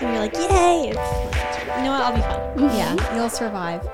and you're like, yay! It's, you know what? I'll be fine. Yeah, you'll survive.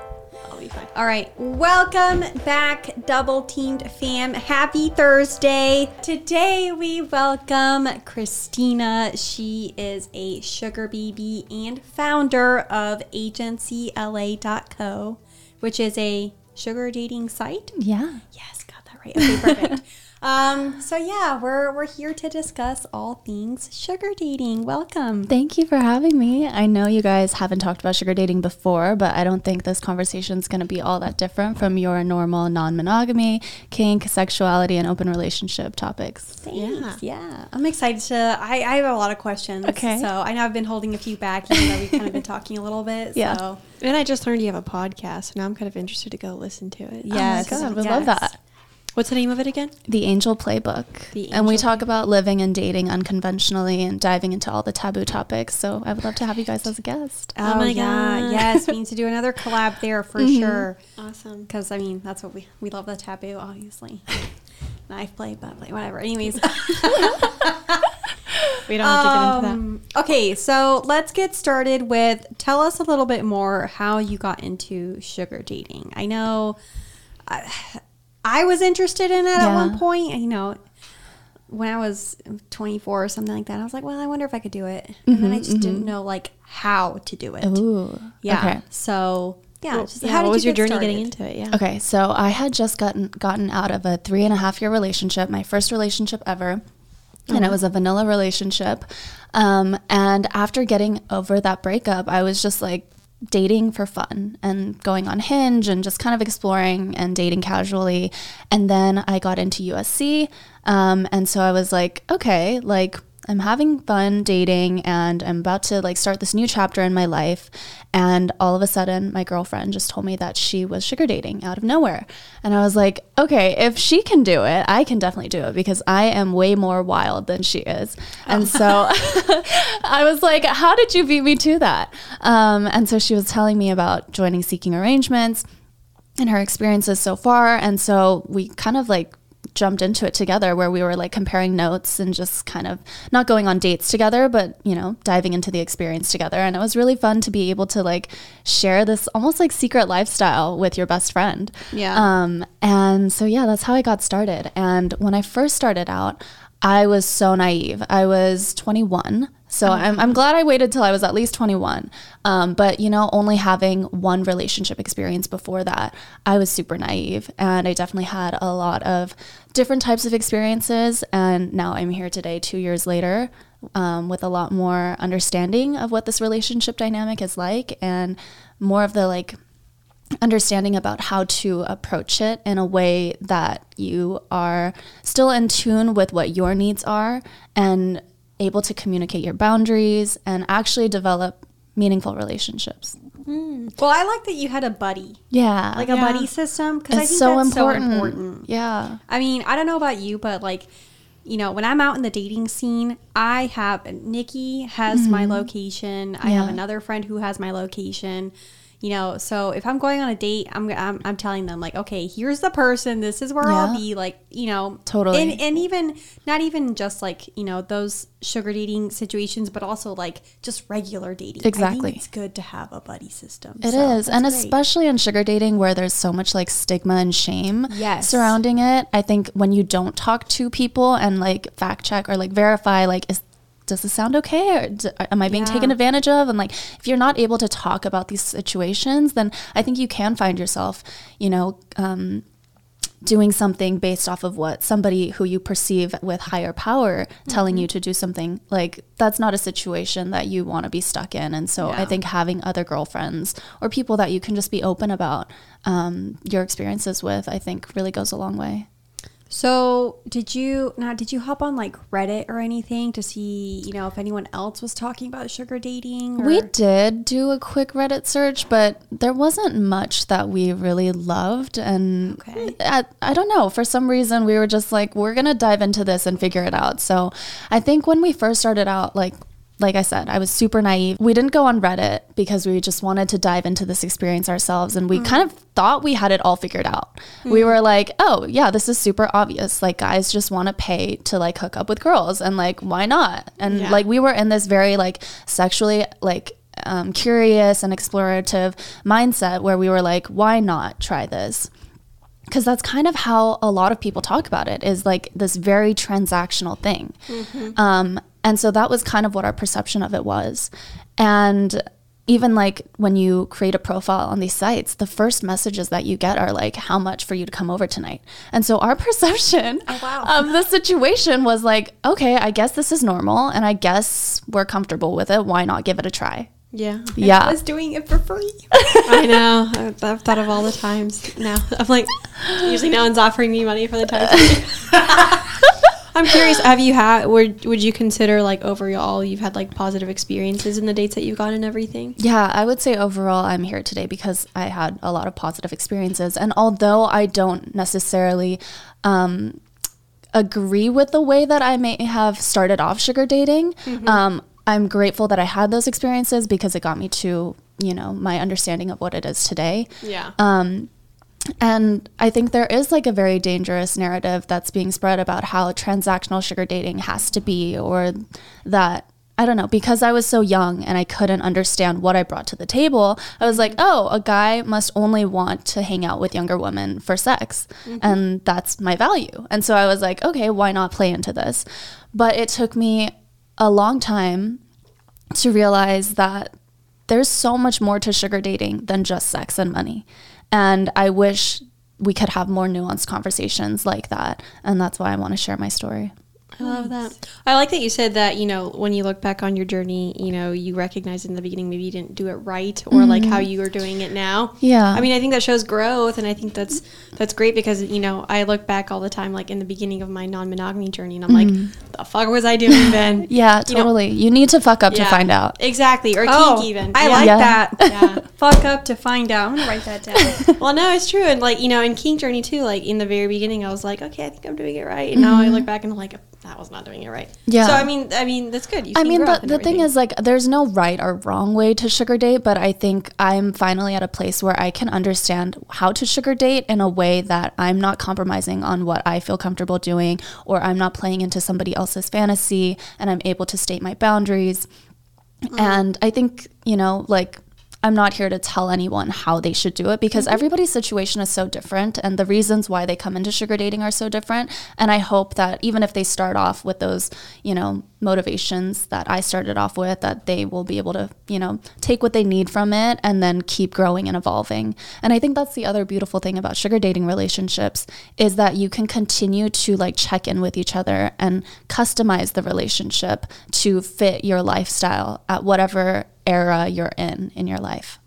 I'll be fine. All right, welcome back, Double Teamed fam. Happy Thursday. Today we welcome Christina. She is a sugar baby and founder of agencyla.co, which is a sugar dating site. Yeah. Yes, got that right. Okay, perfect. um, so yeah, we're we're here to discuss all things sugar dating. Welcome. Thank you for having me. I know you guys haven't talked about sugar dating before, but I don't think this conversation is going to be all that different from your normal non monogamy, kink, sexuality, and open relationship topics. Thanks. Yeah. I'm excited to. I, I have a lot of questions. Okay. So I know I've been holding a few back, even though we've kind of been talking a little bit. Yeah. So And I just learned you have a podcast, and now I'm kind of interested to go listen to it. yes. Oh my God, we yes. love that. What's the name of it again? The Angel Playbook. The Angel and we talk about living and dating unconventionally and diving into all the taboo topics. So I would love to have you guys as a guest. Oh, my yeah. God. yes. We need to do another collab there for Mm-hmm. sure. Awesome. Because I mean, that's what we we love the taboo, obviously. Knife play, butt play, whatever. Anyways. We don't have to get into that. Um, Okay, so let's get started with tell us a little bit more how you got into sugar dating. I know I, I was interested in it at one point. You know, when I was 24 or something like that, I was like, well, I wonder if I could do it. And then I just didn't know like how to do it. Mm-hmm, Ooh. Yeah. Okay. So yeah, Well, just yeah, how did what was you your get journey getting into it? Yeah. Okay, so I had just gotten gotten out of a three and a half year relationship, my first relationship ever. And it was a vanilla relationship. Um, and after getting over that breakup, I was just like dating for fun and going on Hinge and just kind of exploring and dating casually. And then I got into USC. Um, and so I was like, okay, like I'm having fun dating and I'm about to like start this new chapter in my life. And all of a sudden, my girlfriend just told me that she was sugar dating out of nowhere. And I was like, okay, if she can do it, I can definitely do it because I am way more wild than she is. And so I was like, how did you beat me to that? Um, and so she was telling me about joining Seeking Arrangements and her experiences so far. And so we kind of like jumped into it together where we were like comparing notes and just kind of not going on dates together, but you know, diving into the experience together. And it was really fun to be able to like share this almost like secret lifestyle with your best friend. Yeah. Um, and so, yeah, that's how I got started. And when I first started out, I was so naive. I was 21. So I'm, I'm glad I waited till I was at least 21. Um, but, you know, only having one relationship experience before that, I was super naive. And I definitely had a lot of different types of experiences. And now I'm here today, two years later, um, with a lot more understanding of what this relationship dynamic is like and more of the like understanding about how to approach it in a way that you are still in tune with what your needs are and able to communicate your boundaries and actually develop meaningful relationships. Well, I like that you had a buddy, Yeah. like a Yeah. buddy system, because I think so that's important. so important. Yeah. I mean, I don't know about you, but like, you know, when I'm out in the dating scene, I have Nikki has my location. I have Mm-hmm. Another friend who has my location. You know, so if I'm going on a date, I'm I'm, I'm telling them like, okay, here's the person. This is where I'll be. Like, you know, Totally. And and even not even just like you know those sugar dating situations, but also like just regular dating. I Exactly. it's good to have a buddy system. It is, So that's and great. especially in sugar dating where there's so much like stigma and shame Yes. surrounding it. I think when you don't talk to people and like fact check or like verify, like, is does this sound okay? Or d- am I being Yeah. taken advantage of? And like, if you're not able to talk about these situations, then I think you can find yourself, you know, um, doing something based off of what somebody who you perceive with higher power telling you to do something. Like that's not a situation that you want to be stuck in. And so i think having other girlfriends or people that you can just be open about um, your experiences with i think really goes a long way So, did you now? Did you hop on like Reddit or anything to see, you know, if anyone else was talking about sugar dating? Or? We did do a quick Reddit search, but there wasn't much that we really loved. And Okay. I, I don't know, for some reason, we were just like, we're going to dive into this and figure it out. So I think when we first started out, like, like I said, I was super naive. We didn't go on Reddit because we just wanted to dive into this experience ourselves. And we kind of thought we had it all figured out. We were like, oh, yeah, this is super obvious. Like, guys just want to pay to like hook up with girls. And like, why not? And Yeah. like, we were in this very like sexually, like, um, curious and explorative mindset where we were like, why not try this? because that's kind of how a lot of people talk about it is like this very transactional thing um, and so that was kind of what our perception of it was and even like when you create a profile on these sites the first messages that you get are like how much for you to come over tonight and so our perception oh, wow. of the situation was like okay i guess this is normal and i guess we're comfortable with it why not give it a try Yeah. yeah, I was doing it for free. I know. I've, I've thought of all the times now. I'm like, usually no one's offering me money for the time. I'm curious. Have you had? Would would you consider like overall you've had like positive experiences in the dates that you've gone and everything? Yeah, I would say overall I'm here today because I had a lot of positive experiences. And although I don't necessarily um, agree with the way that I may have started off sugar dating, um, I'm grateful that I had those experiences because it got me to, you know, my understanding of what it is today. Yeah. Um, and I think there is like a very dangerous narrative that's being spread about how transactional sugar dating has to be, or that I don't know, because I was so young and I couldn't understand what I brought to the table, I was like, oh, a guy must only want to hang out with younger women for sex. Mm-hmm. And that's my value. And so I was like, okay, why not play into this? But it took me a long time to realize that there's so much more to sugar dating than just sex and money. And I wish we could have more nuanced conversations like that. And that's why I want to share my story. I love that. I like that you said that, you know, when you look back on your journey, you know, you recognize in the beginning maybe you didn't do it right or like how mm-hmm. you are doing it now. Yeah. I mean, I think that shows growth and I think that's that's great because, you know, I look back all the time like in the beginning of my non-monogamy journey and I'm like, mm-hmm. the fuck was I doing then? Yeah, You know- totally. You, need to fuck up to find out. Exactly. Or Oh, kink even. I Yeah. like Yeah. that. Yeah. Fuck up to find out. I'm gonna write that down. well, no, it's true. And like, you know, in Kink Journey too, like in the very beginning, I was like, okay, I think I'm doing it right. And now I mm-hmm. look back and I'm like, that was not doing it right. Mm-hmm. Yeah. So, I mean, I mean, that's good. You've I mean, the, the thing is, like, there's no right or wrong way to sugar date, but I think I'm finally at a place where I can understand how to sugar date in a way that I'm not compromising on what I feel comfortable doing, or I'm not playing into somebody else's fantasy, and I'm able to state my boundaries. And I think, you know, like, I'm not here to tell anyone how they should do it because mm-hmm. everybody's situation is so different and the reasons why they come into sugar dating are so different. And I hope that even if they start off with those, you know, motivations that I started off with, that they will be able to, you know, take what they need from it and then keep growing and evolving. And I think that's the other beautiful thing about sugar dating relationships is that you can continue to like check in with each other and customize the relationship to fit your lifestyle at whatever era you're in in your life.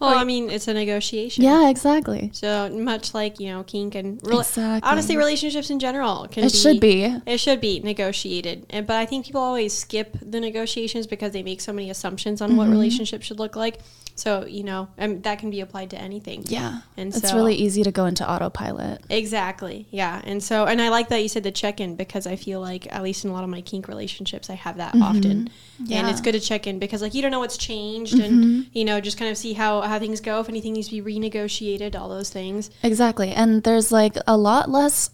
Well, I mean, it's a negotiation. Yeah, exactly. So much like you know, kink and rela- Exactly. honestly, relationships in general can It be, should be. It should be negotiated, and but I think people always skip the negotiations because they make so many assumptions on Mm-hmm. what relationships should look like. So you know, and that can be applied to anything. Yeah. and so it's so really easy to go into autopilot. Exactly. Yeah. And so, and I like that you said the check in because I feel like, at least in a lot of my kink relationships, I have that often. And Mm-hmm. Yeah. Mm-hmm. it's good to check in because, like, you don't know what's changed and, you know, just kind of see how, how things go, if anything needs to be renegotiated, all those things. Exactly. And there's like a lot less,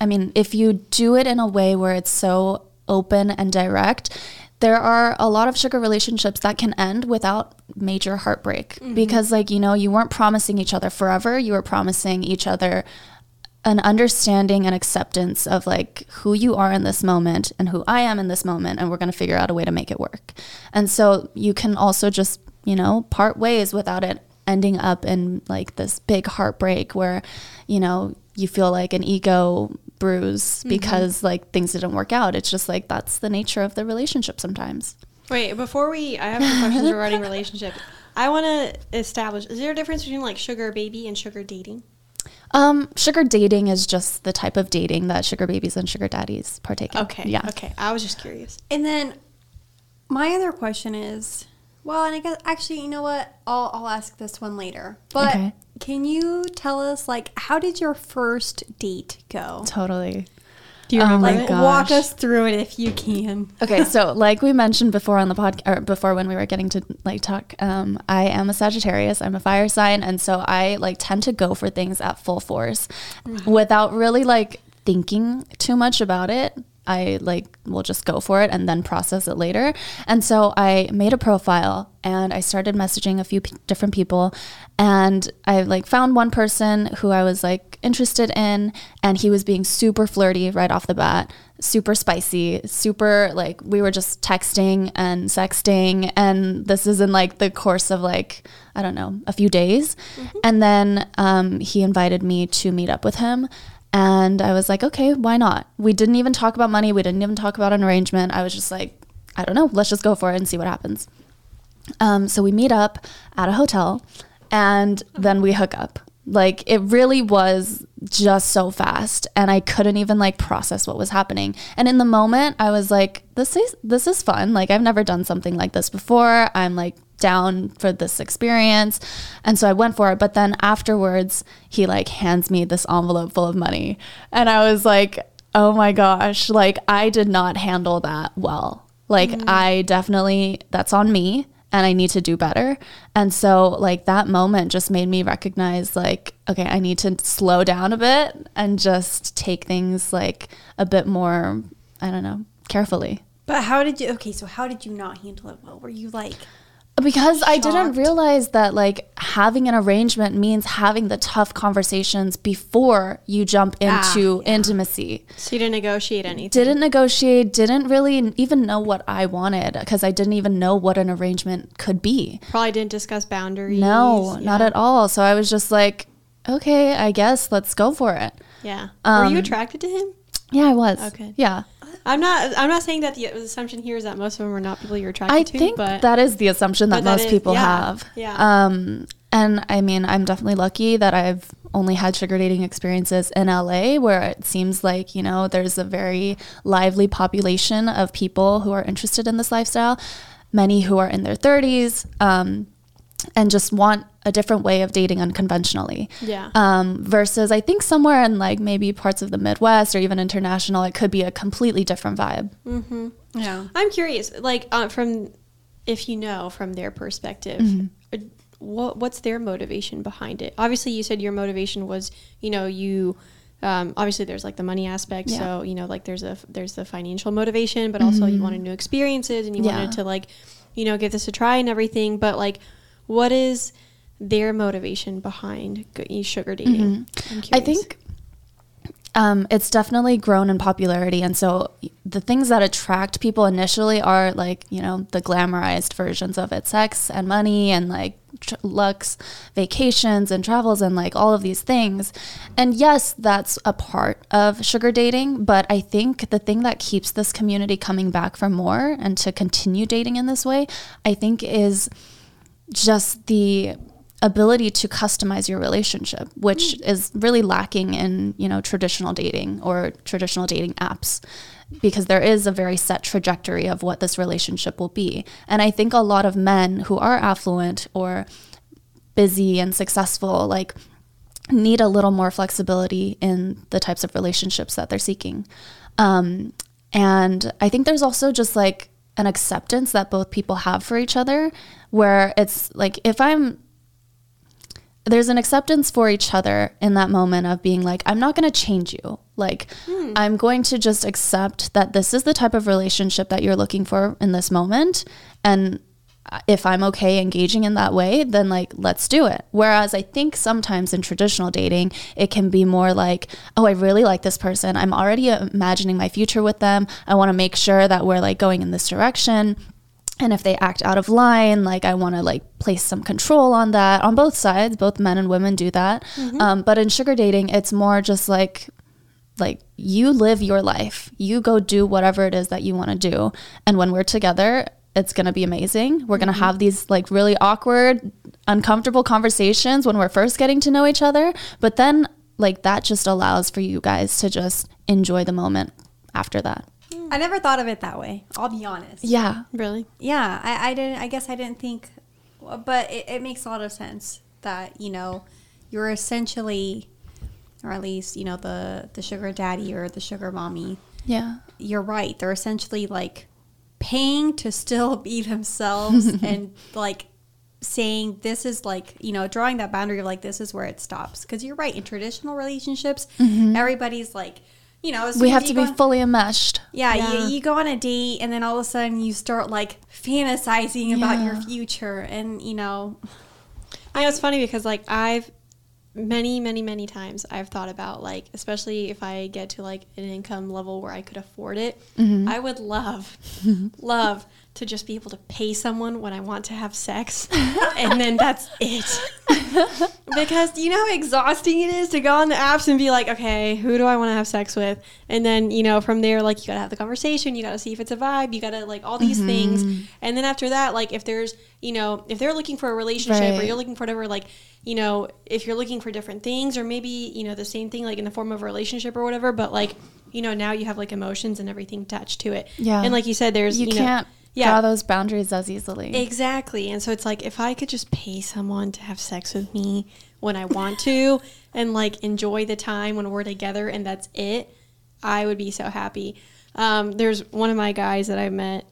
I mean, if you do it in a way where it's so open and direct, there are a lot of sugar relationships that can end without major heartbreak mm-hmm. because, like, you know, you weren't promising each other forever. You were promising each other an understanding and acceptance of like who you are in this moment and who I am in this moment and we're going to figure out a way to make it work. And so you can also just, you know, part ways without it ending up in like this big heartbreak where, you know, you feel like an ego bruise because like things didn't work out. It's just like that's the nature of the relationship sometimes. Wait, before we, I have some questions regarding relationship. I want to establish, is there a difference between like sugar baby and sugar dating? Um, sugar dating is just the type of dating that sugar babies and sugar daddies partake in. Okay. Yeah. Okay. I was just curious. and then my other question is, well, and I guess actually, you know what? I'll I'll ask this one later. But Okay. Can you tell us like how did your first date go? Totally. Do you Oh remember my it? God. Walk us through it if you can. Okay, so like we mentioned before on the pod, or before when we were getting to like talk, um, I am a Sagittarius. I'm a fire sign, and so I like tend to go for things at full force, without really like thinking too much about it. I like will just go for it and then process it later. And so I made a profile and I started messaging a few p- different people and I like found one person who I was like interested in and he was being super flirty right off the bat, super spicy, super like we were just texting and sexting and this is in like the course of like I don't know, a few days. And then um, he invited me to meet up with him and I was like, okay, why not? We didn't even talk about money. We didn't even talk about an arrangement. I was just like, I don't know, let's just go for it and see what happens. Um, so we meet up at a hotel and then we hook up. Like it really was just so fast and I couldn't even like process what was happening. And in the moment I was like this is this is fun. Like I've never done something like this before. I'm like down for this experience. And so I went for it, but then afterwards he like hands me this envelope full of money and I was like, "Oh my gosh, like I did not handle that well." Like mm. I definitely that's on me and I need to do better. And so like that moment just made me recognize like okay, I need to slow down a bit and just take things like a bit more I don't know, carefully. But how did you? Okay, so how did you not handle it well? Were you like, Because I didn't realize that like having an arrangement means having the tough conversations before you jump into Ah, yeah. intimacy. So you didn't negotiate anything. didn't negotiate, didn't really even know what I wanted because I didn't even know what an arrangement could be. Probably didn't discuss boundaries. No, not at all. So I was just like, okay, I guess let's go for it. Yeah. Were you Um, attracted to him? Yeah, I was. Okay. Yeah. I'm not. I'm not saying that the assumption here is that most of them are not people you're attracted I to. think but that is the assumption that that most is- people yeah, have. yeah. Um, and I mean, I'm definitely lucky that I've only had sugar dating experiences in LA where it seems like, you know, there's a very lively population of people who are interested in this lifestyle, many who are in their 30s. Um, and just want a different way of dating unconventionally. Yeah. Um, versus, I think somewhere in like maybe parts of the Midwest or even international, it could be a completely different vibe. mm-hmm. yeah? I'm curious, like uh, from if you know from their perspective, Mm-hmm. uh, what what's their motivation behind it? Obviously, you said your motivation was, you know, you. Um, obviously, there's like the money aspect, Yeah. so you know, like there's a there's the financial motivation, but also you wanted new experiences and you Yeah. wanted to like, you know, give this a try and everything. But like, what is their motivation behind sugar dating? Mm-hmm. I think um, it's definitely grown in popularity. And so the things that attract people initially are like, you know, the glamorized versions of it sex and money and like tr- looks, vacations and travels and like all of these things. And yes, that's a part of sugar dating. But I think the thing that keeps this community coming back for more and to continue dating in this way, I think is just the ability to customize your relationship which is really lacking in you know traditional dating or traditional dating apps because there is a very set trajectory of what this relationship will be. And i think a lot of men who are affluent or busy and successful like need a little more flexibility in the types of relationships that they're seeking. Um, and i think there's also just like an acceptance that both people have for each other where it's like if i'm there's an acceptance for each other in that moment of being like i'm not going to change you. Like hmm. i'm going to just accept that this is the type of relationship that you're looking for in this moment. And if i'm okay engaging in that way then like let's do it. Whereas i think sometimes in traditional dating it can be more like oh i really like this person. I'm already imagining my future with them. I want to make sure that we're like going in this direction and if they act out of line like i want to like place some control on that on both sides both men and women do that. Um, but in sugar dating it's more just like like you live your life. You go do whatever it is that you want to do. And when we're together it's going to be amazing. We're going to have these like really awkward uncomfortable conversations when we're first getting to know each other. But then like that just allows for you guys to just enjoy the moment after that I never thought of it that way. I'll be honest. yeah really. Yeah, I, I didn't. I guess I didn't think, but it, it makes a lot of sense that you know you're essentially or at least you know the the sugar daddy or the sugar mommy Yeah. you're right they're essentially like paying to still be themselves and like saying this is like you know drawing that boundary of like this is where it stops because you're right in traditional relationships mm-hmm. everybody's like you know as. We have to be on- fully enmeshed. yeah, Yeah. You, you go on a date and then all of a sudden you start like fantasizing about your future and you know I know it's funny because like I've many, many, many times I've thought about like, especially if I get to like an income level where I could afford it, Mm-hmm. I would love, love to just be able to pay someone when I want to have sex, and then that's it. because you know how exhausting it is to go on the apps and be like, okay, who do I want to have sex with? And then, you know, from there, like, you gotta have the conversation, you gotta see if it's a vibe, you gotta, like, all these things. Mm-hmm. And then after that, like, if there's, you know, if they're looking for a relationship or you're looking for whatever, like, you know, if you're looking for different things or maybe, you know, the same thing, like, in the form of a relationship or whatever, but, like, you know, now you have, like, emotions and everything attached to it. Yeah. And, like you said, there's, You, you, know, can't yeah. draw those boundaries as easily. Exactly. And so it's like if I could just pay someone to have sex with me when I want to and like enjoy the time when we're together and that's it, I would be so happy. Um, there's one of my guys that I met.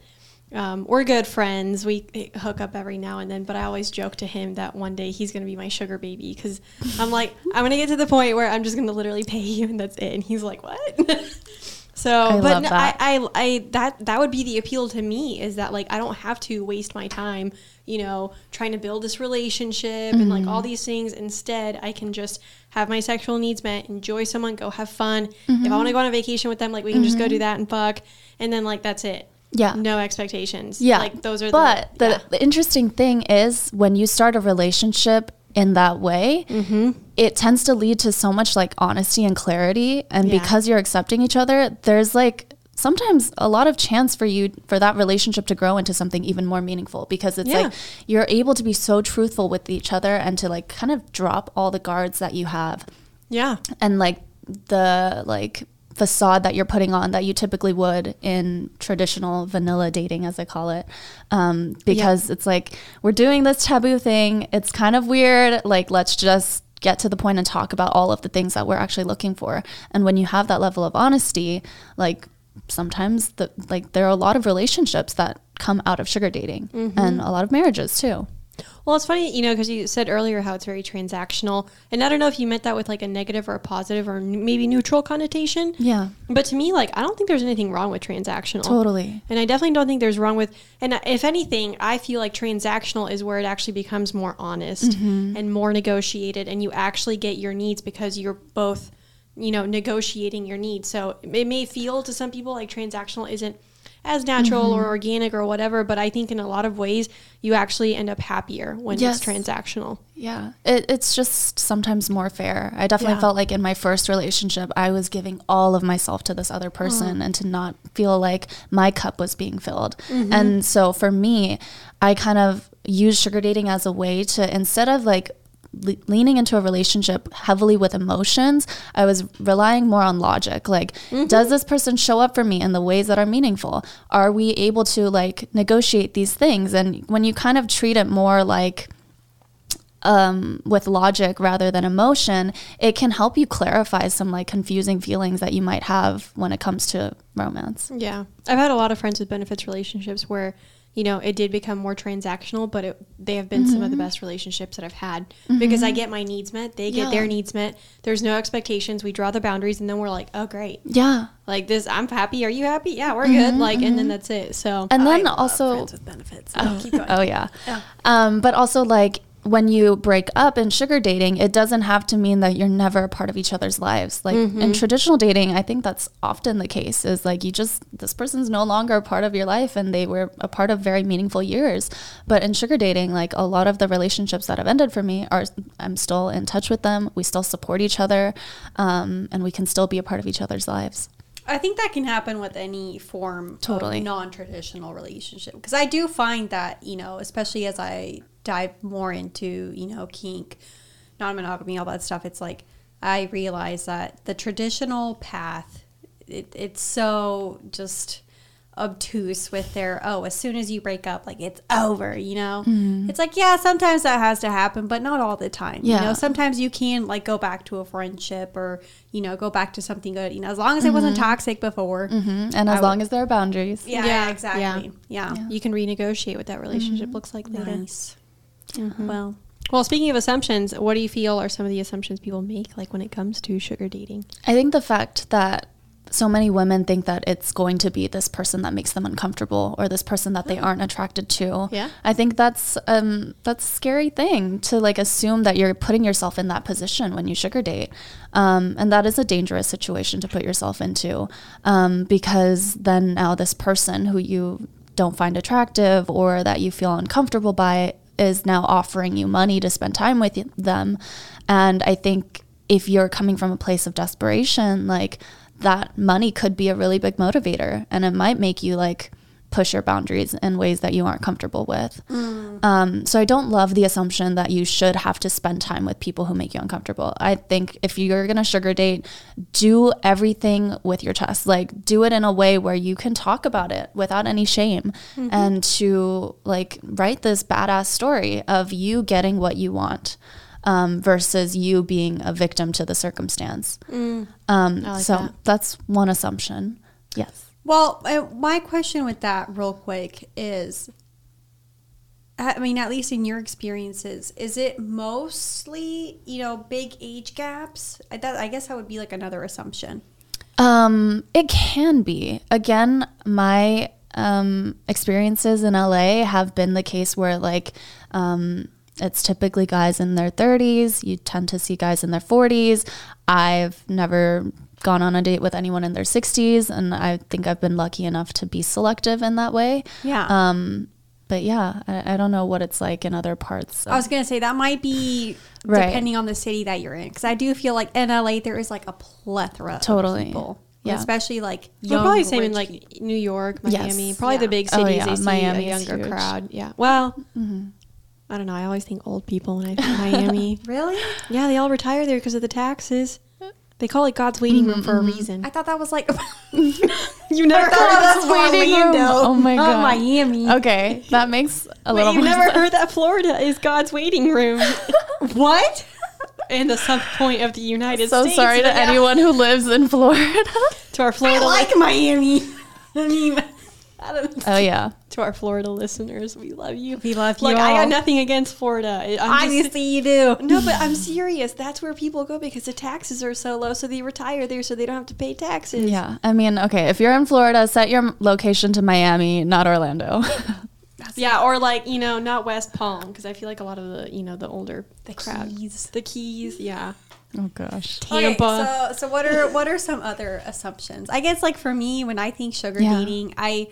Um, we're good friends. We hook up every now and then, but I always joke to him that one day he's going to be my sugar baby because I'm like, I'm going to get to the point where I'm just going to literally pay you and that's it. And he's like, what? So, I but no, that. I, I, I, that, that would be the appeal to me is that like I don't have to waste my time, you know, trying to build this relationship and like Mm-hmm. all these things. Instead, I can just have my sexual needs met, enjoy someone, go have fun. If Mm-hmm. I want to go on a vacation with them, like we can just go do that and fuck, and then like that's it. Yeah. no expectations. Yeah. like those are. But the, the, yeah. the interesting thing is when you start a relationship in that way, Mm-hmm. it tends to lead to so much like honesty and clarity. And Yeah. because you're accepting each other, there's like sometimes a lot of chance for you for that relationship to grow into something even more meaningful because it's Yeah. like you're able to be so truthful with each other and to like kind of drop all the guards that you have yeah, and like the like facade that you're putting on that you typically would in traditional vanilla dating as i call it. Um, because it's like we're doing this taboo thing. It's kind of weird. Like let's just get to the point and talk about all of the things that we're actually looking for. And when you have that level of honesty like sometimes the like there are a lot of relationships that come out of sugar dating and a lot of marriages too Well, it's funny, you know, because you said earlier how it's very transactional, and I don't know if you meant that with like a negative or a positive or n- maybe neutral connotation. yeah But to me, like, I don't think there's anything wrong with transactional. totally And I definitely don't think there's wrong with, and if anything, I feel like transactional is where it actually becomes more honest Mm-hmm. and more negotiated, and you actually get your needs because you're both, you know, negotiating your needs. So it may feel to some people like transactional isn't as natural Mm-hmm. or organic or whatever, but I think in a lot of ways you actually end up happier when Yes. it's transactional. Yeah, it, it's just sometimes more fair. I definitely Yeah. felt like in my first relationship, I was giving all of myself to this other person and to not feel like my cup was being filled. And so for me, I kind of use sugar dating as a way to, instead of like, le- leaning into a relationship heavily with emotions i was relying more on logic like does this person show up for me in the ways that are meaningful are we able to like negotiate these things and when you kind of treat it more like um, with logic rather than emotion, it can help you clarify some like confusing feelings that you might have when it comes to romance. Yeah. I've had a lot of friends with benefits relationships where, you know, it did become more transactional, but it, they have been some of the mm-hmm. best relationships that I've had because I mm-hmm. get my needs met, they get Yeah. their needs met. There's no expectations. We draw the boundaries and then we're like, oh, great. Yeah. Like this, I'm happy. Are you happy? Yeah, we're good. Mm-hmm, like, and then that's it. So, And then I love also, friends with benefits oh, keep going oh yeah. Um, but also like when you break up in sugar dating, it doesn't have to mean that you're never a part of each other's lives. Like in traditional dating, I think that's often the case is like you just, this person's no longer a part of your life and they were a part of very meaningful years. But in sugar dating, like a lot of the relationships that have ended for me are, I'm still in touch with them. We still support each other um, and we can still be a part of each other's lives. I think that can happen with any form Totally. of non-traditional relationship because I do find that you know, especially as I dive more into you know kink, non-monogamy, all that stuff. It's like I realize that the traditional path, it, it's so just obtuse with their oh as soon as you break up like it's over you know Mm-hmm. it's like yeah sometimes that has to happen but not all the time you Yeah. know sometimes you can like go back to a friendship or you know go back to something good you know as long as it wasn't toxic before Mhm. And as long as there are boundaries. yeah, Yeah, exactly yeah, You can renegotiate what that relationship looks like later. nice well Well, speaking of assumptions, what do you feel are some of the assumptions people make, like when it comes to sugar dating? I think the fact that so many women think that it's going to be this person that makes them uncomfortable or this person that they aren't attracted to. Yeah. I think that's um that's a scary thing to like assume that you're putting yourself in that position when you sugar date. Um, and that is a dangerous situation to put yourself into. Um, because then now this person who you don't find attractive or that you feel uncomfortable by is now offering you money to spend time with them. And I think if you're coming from a place of desperation, like that money could be a really big motivator and it might make you like push your boundaries in ways that you aren't comfortable with. Um, so I don't love the assumption that you should have to spend time with people who make you uncomfortable. I think if you're gonna sugar date, do everything with your chest. Like do it in a way where you can talk about it without any shame and to like write this badass story of you getting what you want. Um, versus you being a victim to the circumstance. Um, like so that. that's one assumption. Yes. Well, uh, my question with that, real quick, is I mean, at least in your experiences, is it mostly, you know, big age gaps? I, that, I guess that would be like another assumption. Um, it can be. Again, my um, experiences in LA have been the case where like um, it's typically guys in their 30s. You tend to see guys in their 40s. I've never gone on a date with anyone in their 60s, and I think I've been lucky enough to be selective in that way. Yeah. Um, but yeah, I, I don't know what it's like in other parts. I was going to say that might be Right. depending on the city that you're in. Because I do feel like in LA, there is like a plethora Totally. of people. Yeah. Especially like You're young, probably same in like New York, Yes. Miami, probably Yeah. the big Oh, cities. yeah. They see Miami a younger huge. crowd. Yeah. Well, I don't know. I always think old people when I think Miami. Really? Yeah, they all retire there because of the taxes. They call it God's waiting room for a mm-hmm, mm-hmm. reason. I thought that was like. You never thought that waiting room. Oh my not God. Miami. okay, that makes a Wait, little you never sense. heard that Florida is God's waiting room What? In the sub point of the United so States. So sorry to Yeah. anyone who lives in Florida. to our Florida, I like Miami. I mean, I don't. oh yeah. to our Florida listeners. We love you. We love you Look, I got nothing against Florida. I- I'm just- Obviously, you do. no, but I'm serious. That's where people go because the taxes are so low, so they retire there, so they don't have to pay taxes. Yeah. I mean, okay, if you're in Florida, set your location to Miami, not Orlando. Yeah, or like you know, not West Palm because I feel like a lot of the you know the older The crowd, Keys. the Keys, yeah, oh gosh. Tampa. Okay, so so what are what are some other assumptions? I guess like for me, when I think sugar Yeah. dating, I.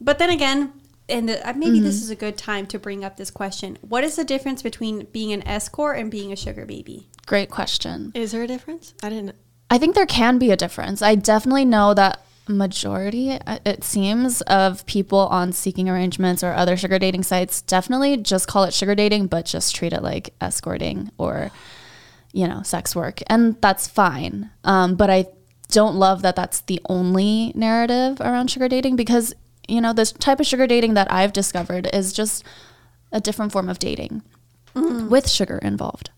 But then again, and the, uh, maybe Mm-hmm. this is a good time to bring up this question: What is the difference between being an escort and being a sugar baby? Great question. Is there a difference? I didn't. I think there can be a difference. I definitely know that majority uh, it seems of people on seeking arrangements or other sugar dating sites definitely just call it sugar dating but just treat it like escorting or you know sex work and that's fine. Um, but i don't love that that's the only narrative around sugar dating because you know this type of sugar dating that i've discovered is just a different form of dating with sugar involved.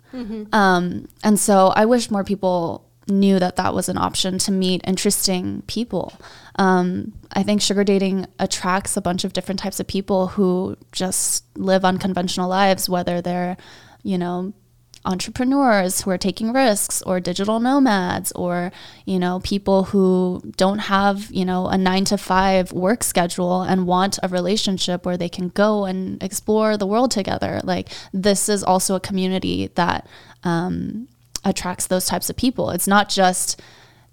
Um, and so I wish more people knew that that was an option to meet interesting people. Um, I think sugar dating attracts a bunch of different types of people who just live unconventional lives, whether they're, you know, entrepreneurs who are taking risks or digital nomads or you know people who don't have you know a 9 to 5 work schedule and want a relationship where they can go and explore the world together. Like this is also a community that um, attracts those types of people. It's not just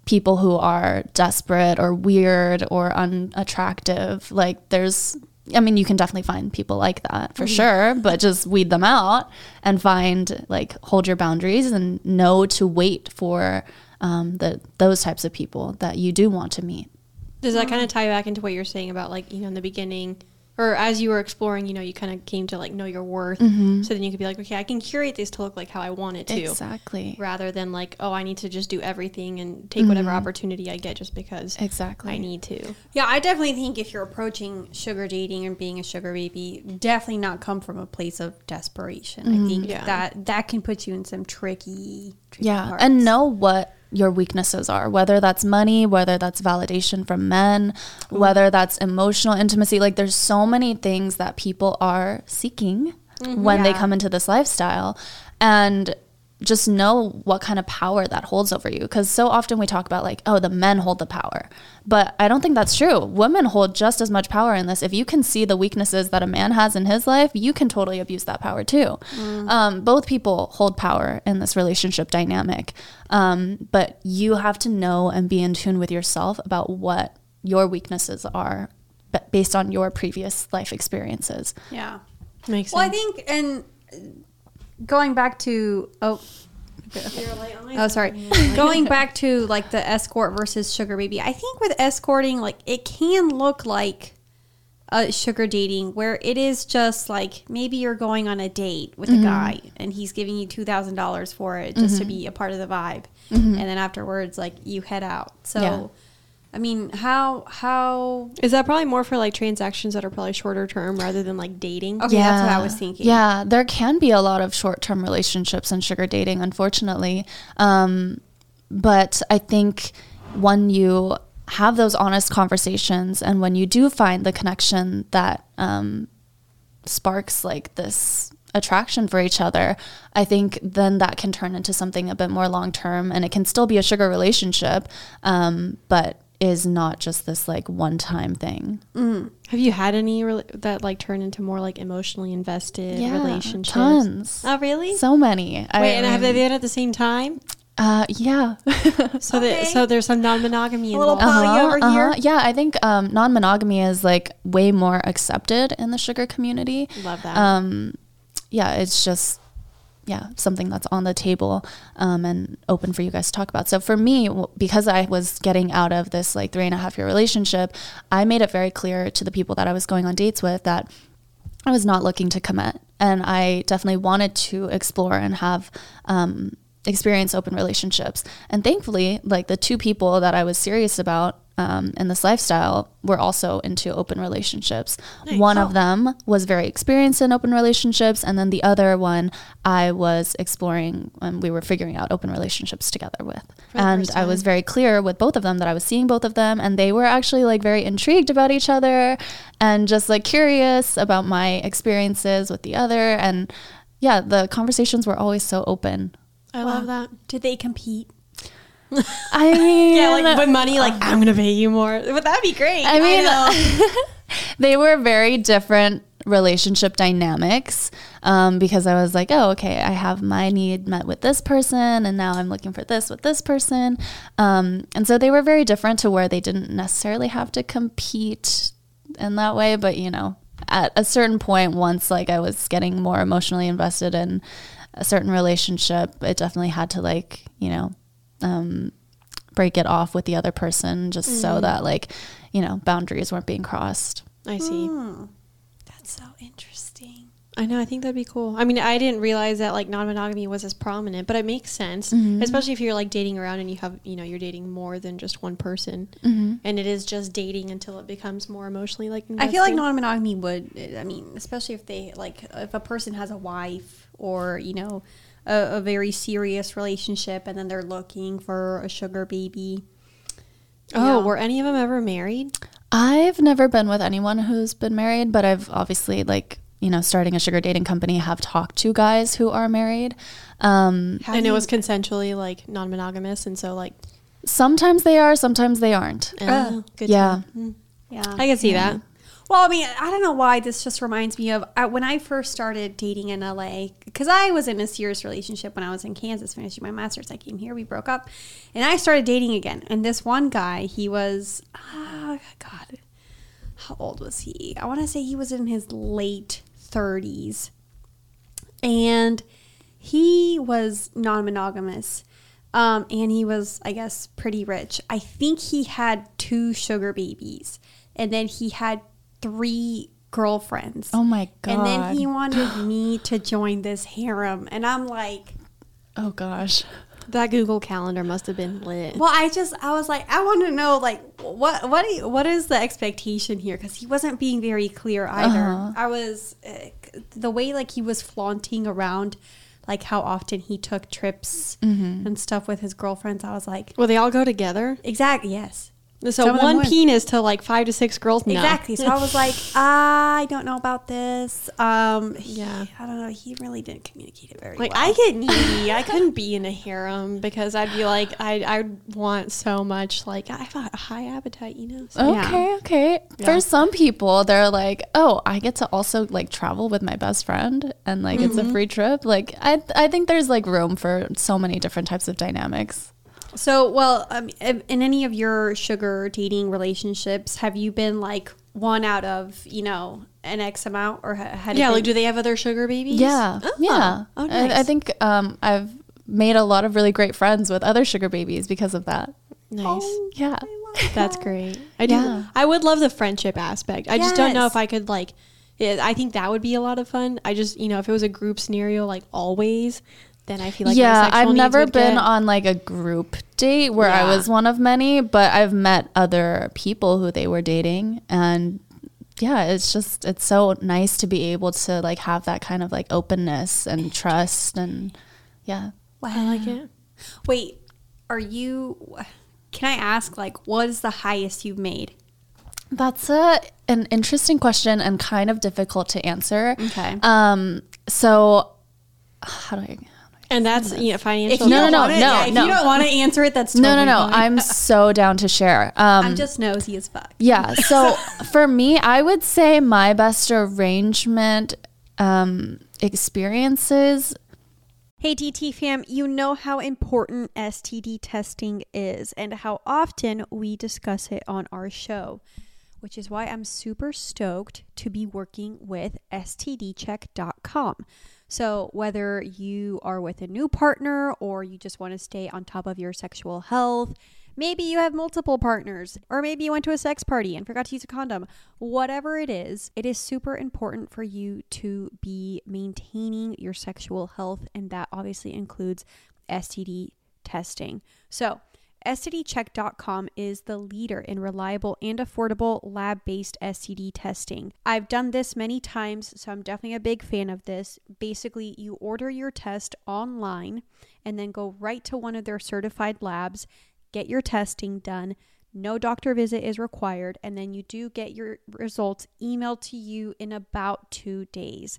people who are desperate or weird or unattractive. Like there's I mean, you can definitely find people like that for sure, but just weed them out and find like hold your boundaries and know to wait for um, the those types of people that you do want to meet. Does that kind of tie back into what you're saying about like you know in the beginning, or as you were exploring, you know, you kind of came to like know your worth. Mm-hmm. So then you could be like, okay, I can curate this to look like how I want it to. Exactly. Rather than like, oh, I need to just do everything and take whatever opportunity I get just because Exactly. I need to. Yeah, I definitely think if you're approaching sugar dating and being a sugar baby, definitely not come from a place of desperation. I think Yeah. that that can put you in some tricky, tricky Yeah, parts. and know what your weaknesses are, whether that's money, whether that's validation from men, whether that's emotional intimacy. Like, there's so many things that people are seeking mm-hmm. when they come into this lifestyle. And just know what kind of power that holds over you. Because so often we talk about, like, oh, the men hold the power. But I don't think that's true. Women hold just as much power in this. If you can see the weaknesses that a man has in his life, you can totally abuse that power too. Um, both people hold power in this relationship dynamic. Um, but you have to know and be in tune with yourself about what your weaknesses are based on your previous life experiences. yeah. Makes sense. Well, I think, and going back to oh, oh sorry, going back to like the escort versus sugar baby. I think with escorting, like it can look like a sugar dating where it is just like maybe you're going on a date with a mm-hmm. guy and he's giving you two thousand dollars for it just to mm-hmm. be a part of the vibe, mm-hmm. and then afterwards like you head out. So. Yeah. I mean, how how Is that probably more for like transactions that are probably shorter term rather than like dating? Okay, that's what I was thinking. Yeah, there can be a lot of short term relationships and sugar dating, unfortunately. Um, but I think when you have those honest conversations and when you do find the connection that um, sparks like this attraction for each other, I think then that can turn into something a bit more long term and it can still be a sugar relationship, um, but is not just this like one time thing. Have you had any rela- that like turn into more like emotionally invested relationships? Tons. Oh, really? So many. Wait, and have they been at the same time? Uh, yeah. So that Okay. so there's some non-monogamy A little involved. poly over here. Yeah, I think um, non-monogamy is like way more accepted in the sugar community. Love that. Um, yeah, it's just yeah something that's on the table um, and open for you guys to talk about. So for me, because I was getting out of this like three and a half year relationship, I made it very clear to the people that I was going on dates with that I was not looking to commit, and I definitely wanted to explore and have um, experience open relationships. And thankfully, like the two people that I was serious about um, in this lifestyle were also into open relationships. One of them was very experienced in open relationships, and then the other one I was exploring and we were figuring out open relationships together with. And I was very clear with both of them that I was seeing both of them, and they were actually like very intrigued about each other and just like curious about my experiences with the other. And yeah, the conversations were always so open. I love that. Did they compete? I mean, Yeah, like with money, like I'm gonna pay you more. But that'd be great. I mean, know. they were very different relationship dynamics um, because I was like, oh, okay, I have my need met with this person, and now I'm looking for this with this person. Um, and so they were very different to where they didn't necessarily have to compete in that way. But, you know, at a certain point, once like I was getting more emotionally invested in a certain relationship, it definitely had to, like, you know, um, break it off with the other person just so that, like, you know, boundaries weren't being crossed. I see. Hmm. That's so interesting. I know. I think that'd be cool. I mean, I didn't realize that like non-monogamy was as prominent, but it makes sense, Mm-hmm. especially if you're like dating around and you have, you know, you're dating more than just one person, Mm-hmm. and it is just dating until it becomes more emotionally like. I feel like non-monogamy would. I mean, especially if they like if a person has a wife or you know a, a very serious relationship, and then they're looking for a sugar baby. Oh, Yeah. were any of them ever married? I've never been with anyone who's been married, but I've obviously like you know starting a sugar dating company have talked to guys who are married. Um, and do it was consensually like non-monogamous, and so like, sometimes they are, sometimes they aren't. uh, good. to yeah. know. yeah. I can see that. Well, I mean, I don't know why this just reminds me of I, when I first started dating in LA because I was in a serious relationship when I was in Kansas finishing my master's. I came here, we broke up, and I started dating again. And this one guy, he was, ah, God, how old was he? I want to say he was in his late 30s. And he was non monogamous. Um, and he was, I guess, pretty rich. I think he had two sugar babies. And then he had three girlfriends. Oh my god. And then he wanted me to join this harem. And I'm like, Oh gosh. That Google Calendar must have been lit. well, I just, I was like, I want to know, like, what, what, you- what is the expectation here? Because he wasn't being very clear either. Uh-huh. I was, uh, the way like he was flaunting around, like how often he took trips Mm-hmm. and stuff with his girlfriends. I was like, "Well, they all go together? exactly, yes. So Some one penis to like five to six girls? No. Exactly. So I was like, I don't know about this. Um, Yeah. yeah, I don't know. He really didn't communicate it very Like well. I get needy. I couldn't be in a harem because I'd be like, I I want so much. Like I have a high appetite, you know. So, yeah. Okay, okay. Yeah. For some people, they're like, "Oh, I get to also like travel with my best friend, and like it's a free trip." Like, I I think there's like room for so many different types of dynamics. So, well, um, in in any of your sugar dating relationships, have you been like one out of you know an X amount, or ha- had Yeah. been- Like, do they have other sugar babies? Yeah, Oh. yeah. Oh, I, I think um, I've made a lot of really great friends with other sugar babies because of that. Nice. Yeah. That's great. I do. Yeah. I would love the friendship aspect. I just don't know if I could like. I think that would be a lot of fun. I just, you know, if it was a group scenario like always, then I feel like yeah, I've needs never would been get- on like a group date where I was one of many, but I've met other people who they were dating and yeah, it's just it's so nice to be able to like have that kind of like openness and trust and yeah. I like it. Wait, are you? Can I ask, like, what is the highest you've made? That's a an interesting question and kind of difficult to answer. Okay. Um so how do I And that's you know If financial. you No, no, no, wanna- no, yeah, if no. you don't want to answer it, that's No, totally no, no. fine. I'm so down to share. Um I'm just nosy as fuck. Yeah. So for me, I would say my best arrangement um, experiences. Hey DT fam, you know how important STD testing is and how often we discuss it on our show, which is why I'm super stoked to be working with STDcheck.com. So, whether you are with a new partner or you just want to stay on top of your sexual health, maybe you have multiple partners, or maybe you went to a sex party and forgot to use a condom, whatever it is, it is super important for you to be maintaining your sexual health, and that obviously includes STD testing. So, STDcheck.com is the leader in reliable and affordable lab based STD testing. I've done this many times, so I'm definitely a big fan of this. Basically, you order your test online and then go right to one of their certified labs, get your testing done. No doctor visit is required, and then you do get your results emailed to you in about two days.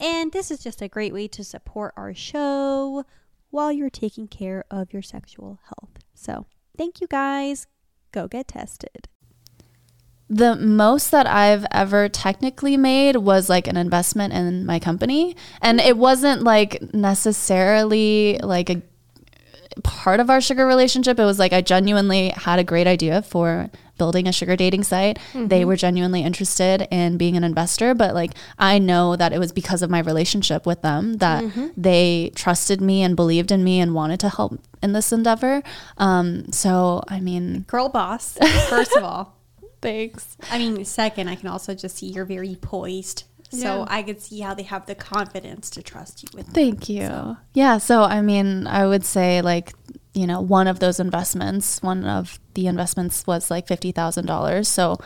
And this is just a great way to support our show while you're taking care of your sexual health. So, thank you guys. Go get tested. The most that I've ever technically made was like an investment in my company. And it wasn't like necessarily like a part of our sugar relationship. It was like I genuinely had a great idea for building a sugar dating site. They were genuinely interested in being an investor, but like I know that it was because of my relationship with them that they trusted me and believed in me and wanted to help in this endeavor. Um, so I mean, Girl boss, first of all. thanks. I mean, second, I can also just see you're very poised. So Yeah. I could see how they have the confidence to trust you with them. Thank you. Yeah. So, I mean, I would say like, you know, one of those investments, one of the investments was like $50,000. So,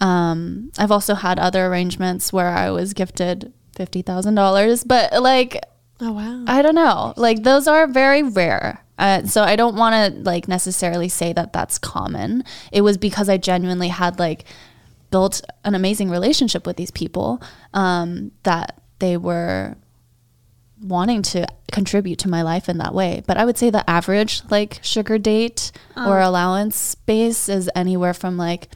um, I've also had other arrangements where I was gifted $50,000, but like, Oh wow. I don't know. Like those are very rare. Uh, so I don't want to like necessarily say that that's common. It was because I genuinely had like built an amazing relationship with these people um, that they were wanting to contribute to my life in that way. But I would say the average like sugar date or allowance base is anywhere from like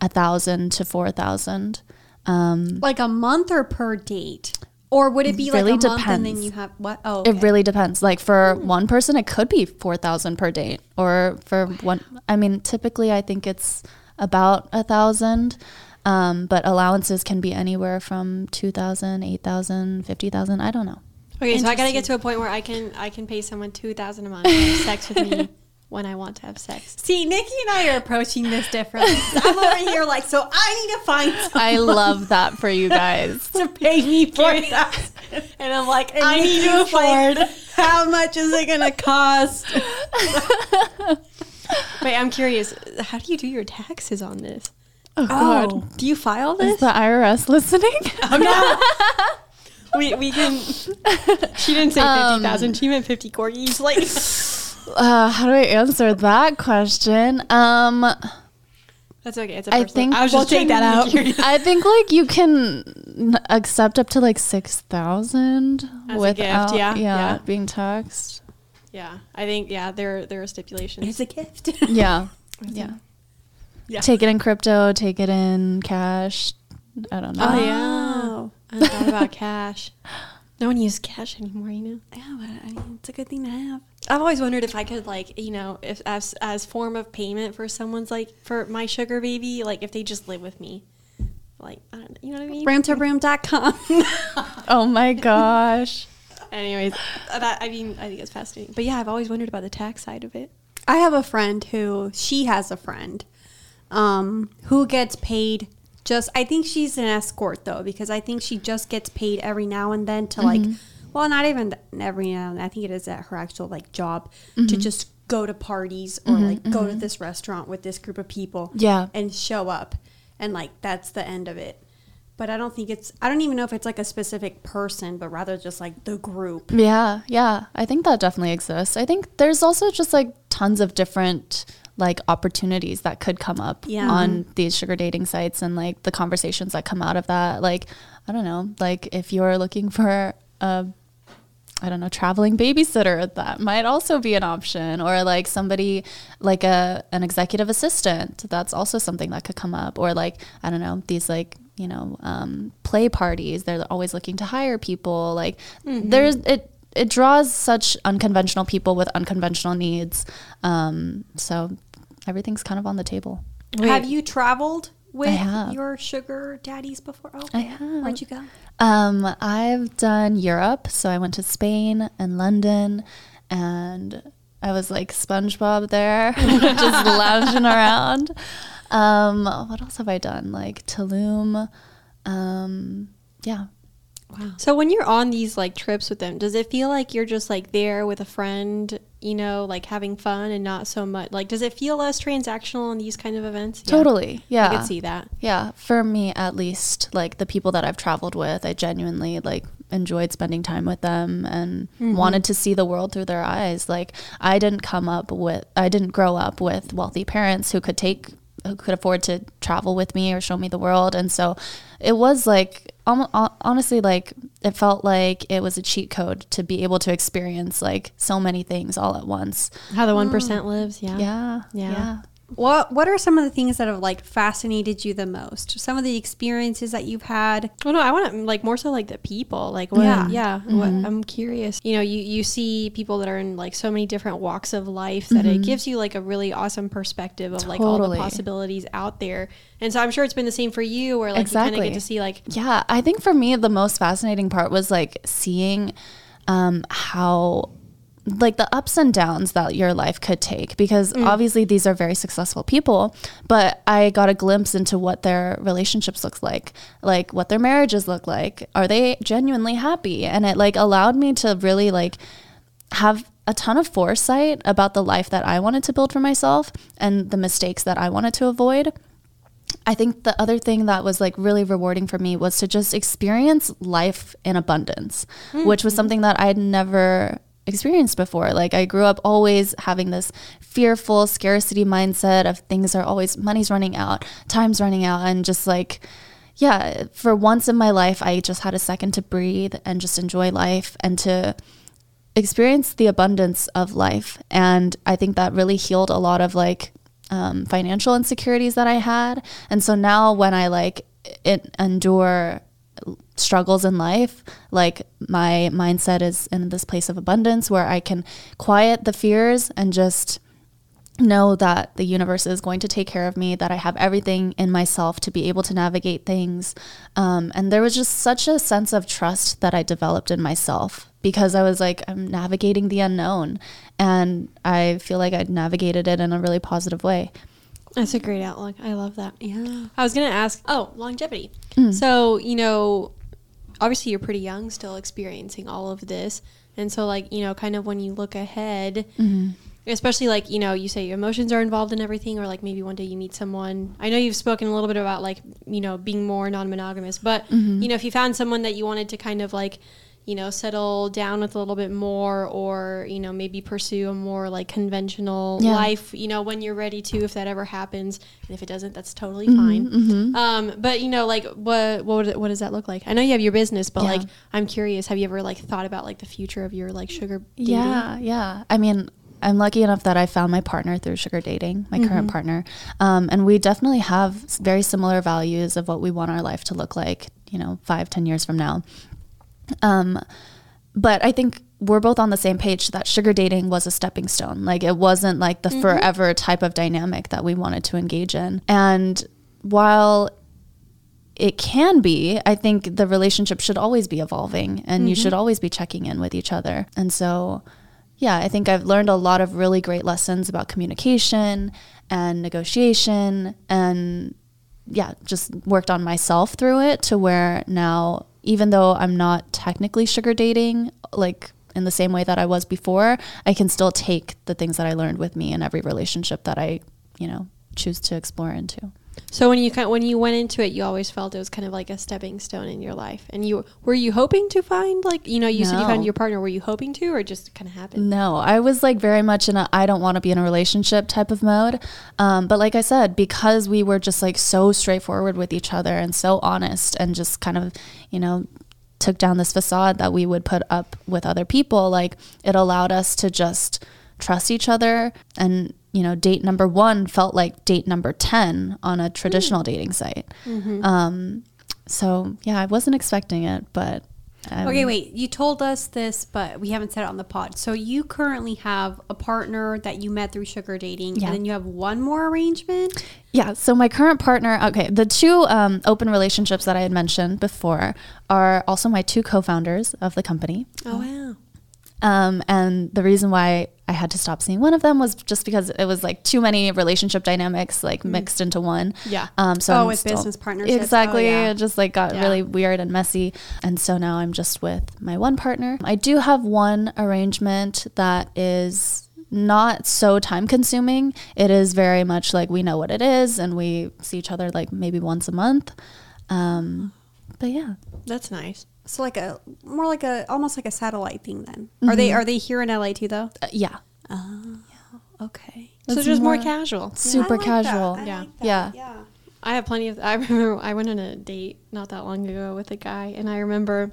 a thousand to four thousand. Um, Like a month or per date? Or would it be Really like a month and then you have what? Oh, It really depends. Like for one person, it could be four thousand per date, or for one. I mean, typically, I think it's about a thousand, um, but allowances can be anywhere from 2,000, 8,000, 50,000. I don't know. Okay, so I gotta get to a point where I can I can pay someone two thousand a month to have sex with me when I want to have sex. See, Nikki and I are approaching this differently. I'm over here like, so I need to find someone I love that for you guys. to pay me for that. And I'm like, I need to afford. How much is it going to cost? Wait, I'm curious. How do you do your taxes on this? Oh, God. Oh. Do you file this? Is the IRS listening? We we can. She didn't say Um, fifty thousand. She meant fifty corgis. Like, Uh, how do I answer that question? Um, that's okay. It's a I personal- think- I was We'll just take that out. I think like you can accept up to like six thousand As a without, gift, yeah, yeah, yeah. being taxed. Yeah, I think yeah. There there are stipulations. It's a gift. Yeah, yeah. Yeah. Take it in crypto. Take it in cash. I don't know. Oh yeah. I thought about cash. No one uses cash anymore, you know. Yeah, but I mean, it's a good thing to have. I've always wondered if I could like, you know, if as as form of payment for someone's like for my sugar baby, like if they just live with me. Like, I don't you know what I mean? Broomtobroom.com. Oh my gosh. Anyways, that I mean, I think it's fascinating. But yeah, I've always wondered about the tax side of it. I have a friend who she has a friend um, who gets paid just I think she's an escort though because I think she just gets paid every now and then to like mm-hmm. well not even every now and then I think it is at her actual like job to mm-hmm. just go to parties or mm-hmm. like go to this restaurant with this group of people Yeah. and show up. And like that's the end of it. But I don't think it's I don't even know if it's like a specific person but rather just like the group. Yeah, yeah. I think that definitely exists. I think there's also just like tons of different like opportunities that could come up Yeah. on these sugar dating sites and like the conversations that come out of that. Like, I don't know, like if you're looking for a I don't know, traveling babysitter, that might also be an option. Or like somebody like a an executive assistant, that's also something that could come up. Or like, I don't know, these like, you know, um, play parties. They're always looking to hire people. Like there's it it draws such unconventional people with unconventional needs. Um, so everything's kind of on the table. have you traveled with your sugar daddies before oh, I have. where'd you go Um, I've done Europe, so I went to Spain and London, and I was like SpongeBob there, just lounging around. Um, what else have I done? Like Tulum. Um, yeah. Wow So when you're on these like trips with them, does it feel like you're just like there with a friend, you know, like having fun and not so much like does it feel less transactional in these kind of events? Yeah. Totally. Yeah. I could see that. Yeah, for me at least, like the people that I've traveled with, I genuinely like enjoyed spending time with them and mm-hmm. wanted to see the world through their eyes. Like I didn't come up with I didn't grow up with wealthy parents who could take who could afford to travel with me or show me the world and so it was like honestly like it felt like it was a cheat code to be able to experience like so many things all at once. How the one mm. lives, yeah. Yeah. Yeah. Yeah. What What are some of the things that have like fascinated you the most? Some of the experiences that you've had. Oh no, I want to like more so like the people. Like what? Yeah. Yeah, what, I'm curious. You know, you you see people that are in like so many different walks of life that it gives you like a really awesome perspective of like all the possibilities out there. And so I'm sure it's been the same for you, where like you kind of get to see like Yeah, I think for me the most fascinating part was like seeing um, how like the ups and downs that your life could take because mm. obviously these are very successful people but i got a glimpse into what their relationships look like like what their marriages look like. Are they genuinely happy? And it like allowed me to really like have a ton of foresight about the life that i wanted to build for myself and the mistakes that i wanted to avoid. I think the other thing that was like really rewarding for me was to just experience life in abundance, which was mm-hmm. something that I'd never experienced before. Like I grew up always having this fearful scarcity mindset of things are always money's running out, time's running out and just like yeah, for once in my life I just had a second to breathe and just enjoy life and to experience the abundance of life. And I think that really healed a lot of like um, financial insecurities that I had. And so now when I like endure struggles in life, like my mindset is in this place of abundance where I can quiet the fears and just know that the universe is going to take care of me, that I have everything in myself to be able to navigate things. Um, and there was just such a sense of trust that I developed in myself because I was like, I'm navigating the unknown. And I feel like I navigated it in a really positive way. That's a great outlook. I love that. Yeah. I was gonna ask. Oh, longevity. Mm. So you know, obviously you're pretty young, still experiencing all of this, and so like you know, kind of when you look ahead, Mm-hmm. especially like you know, you say your emotions are involved in everything, or like maybe one day you meet someone. I know you've spoken a little bit about like you know being more non-monogamous, but Mm-hmm. you know, if you found someone that you wanted to kind of like you know settle down with a little bit more or you know maybe pursue a more like conventional Yeah. life you know when you're ready to if that ever happens and if it doesn't that's totally Mm-hmm, fine um but you know like what what would it, what does that look like i know you have your business but Yeah. like i'm curious have you ever like thought about like the future of your like sugar dating? Yeah, yeah. I mean, I'm lucky enough that I found my partner through sugar dating, my current partner. Um, and we definitely have very similar values of what we want our life to look like, you know, five, ten years from now. Um, but I think we're both on the same page that sugar dating was a stepping stone. Like it wasn't like the forever type of dynamic that we wanted to engage in. And while it can be, I think the relationship should always be evolving and you should always be checking in with each other. And so, yeah, I think I've learned a lot of really great lessons about communication and negotiation and yeah, just worked on myself through it to where now, even though I'm not technically sugar dating, like in the same way that I was before, I can still take the things that I learned with me in every relationship that I, you know, choose to explore into. So when you kind when you went into it you always felt it was kind of like a stepping stone in your life. And you were you hoping to find like you know you said you found your partner. Were you hoping to or just kind of happened? No, I was like very much in a I don't want to be in a relationship type of mode. Um, but like I said, because we were just like so straightforward with each other and so honest and just kind of, you know, took down this facade that we would put up with other people, like it allowed us to just trust each other. And, you know, date number one felt like date number 10 on a traditional dating site. Um, so yeah, I wasn't expecting it, but. um, Okay, wait. You told us this, but we haven't said it on the pod. So you currently have a partner that you met through sugar dating, Yeah. and then you have one more arrangement. Yeah. So my current partner, okay, the two um, open relationships that I had mentioned before are also my two co-founders of the company. oh wow Um, and the reason why I had to stop seeing one of them was just because it was like too many relationship dynamics like mixed into one. Yeah. Um, so Oh, I'm with still- business partnerships. Oh, Exactly. yeah. It just like got Yeah. really weird and messy. And so now I'm just with my one partner. I do have one arrangement that is not so time consuming. It is very much like we know what it is and we see each other like maybe once a month. Um, but yeah. that's nice So like a more like a almost like a satellite thing. Then are they are they here in LA too though? Uh, yeah. Okay. so It's just more, more- casual Super like casual. that. Yeah. like. Yeah. Yeah. I have plenty of. I remember I went on a date not that long ago with a guy, and I remember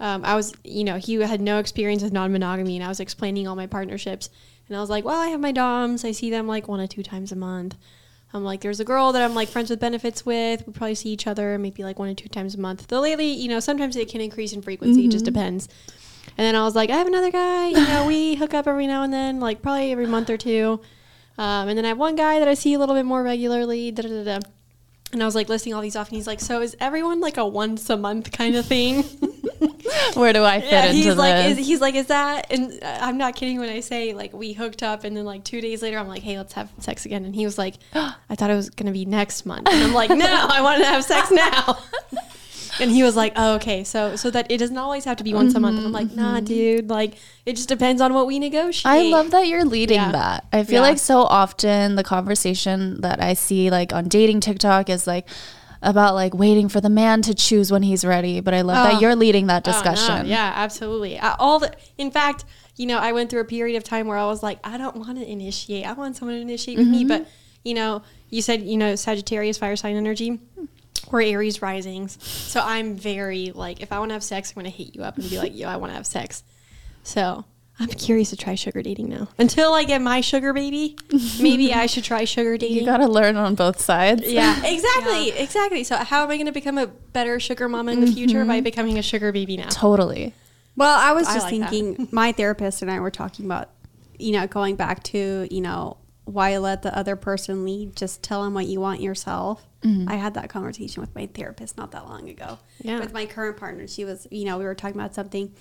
um, I was, you know, he had no experience with non-monogamy, and I was explaining all my partnerships, and I was like, well, I have my DOMs. I see them like one or two times a month. I'm like, there's a girl that I'm like friends with benefits with. We probably see each other maybe like one or two times a month. Though lately, you know, sometimes it can increase in frequency. It just depends. And then I was like, I have another guy. You know, we hook up every now and then, like probably every month or two. Um, and then I have one guy that I see a little bit more regularly. Da, da, da, da. And I was like listing all these off, and he's like, "So is everyone like a once a month kind of thing?" Where do I fit yeah, into he's like, is, he's like, "Is that?" And uh, I'm not kidding when I say like we hooked up, and then like two days later, I'm like, "Hey, let's have sex again." And he was like, "I thought it was gonna be next month," and I'm like, "No, I want to have sex now." And he was like, "Oh, okay. So, so that it doesn't always have to be once a month." And I'm like, "Nah, dude. Like, it just depends on what we negotiate." I love that you're leading Yeah. that. I feel Yeah. like so often the conversation that I see like on dating TikTok is like about like waiting for the man to choose when he's ready. But I love Oh. that you're leading that Oh, no. discussion. Yeah, absolutely. Uh, all the, in fact, you know, I went through a period of time where I was like, I don't want to initiate. I want someone to initiate with me. Mm-hmm. But you know, you said you know Sagittarius fire sign energy. Or Aries risings. So I'm very like, if I want to have sex, I'm going to hit you up and be like, yo, I want to have sex. So I'm curious to try sugar dating now. Until I get my sugar baby, maybe I should try sugar dating. You got to learn on both sides. Yeah, exactly, exactly. So how am I going to become a better sugar mama in the future by mm-hmm. becoming a sugar baby now? Totally. Well, I was I just like that. thinking, my therapist and I were talking about, you know, going back to, you know, why let the other person lead? Just tell them what you want yourself. Mm-hmm. I had that conversation with my therapist not that long ago. Yeah. With my current partner. She was, you know, we were talking about something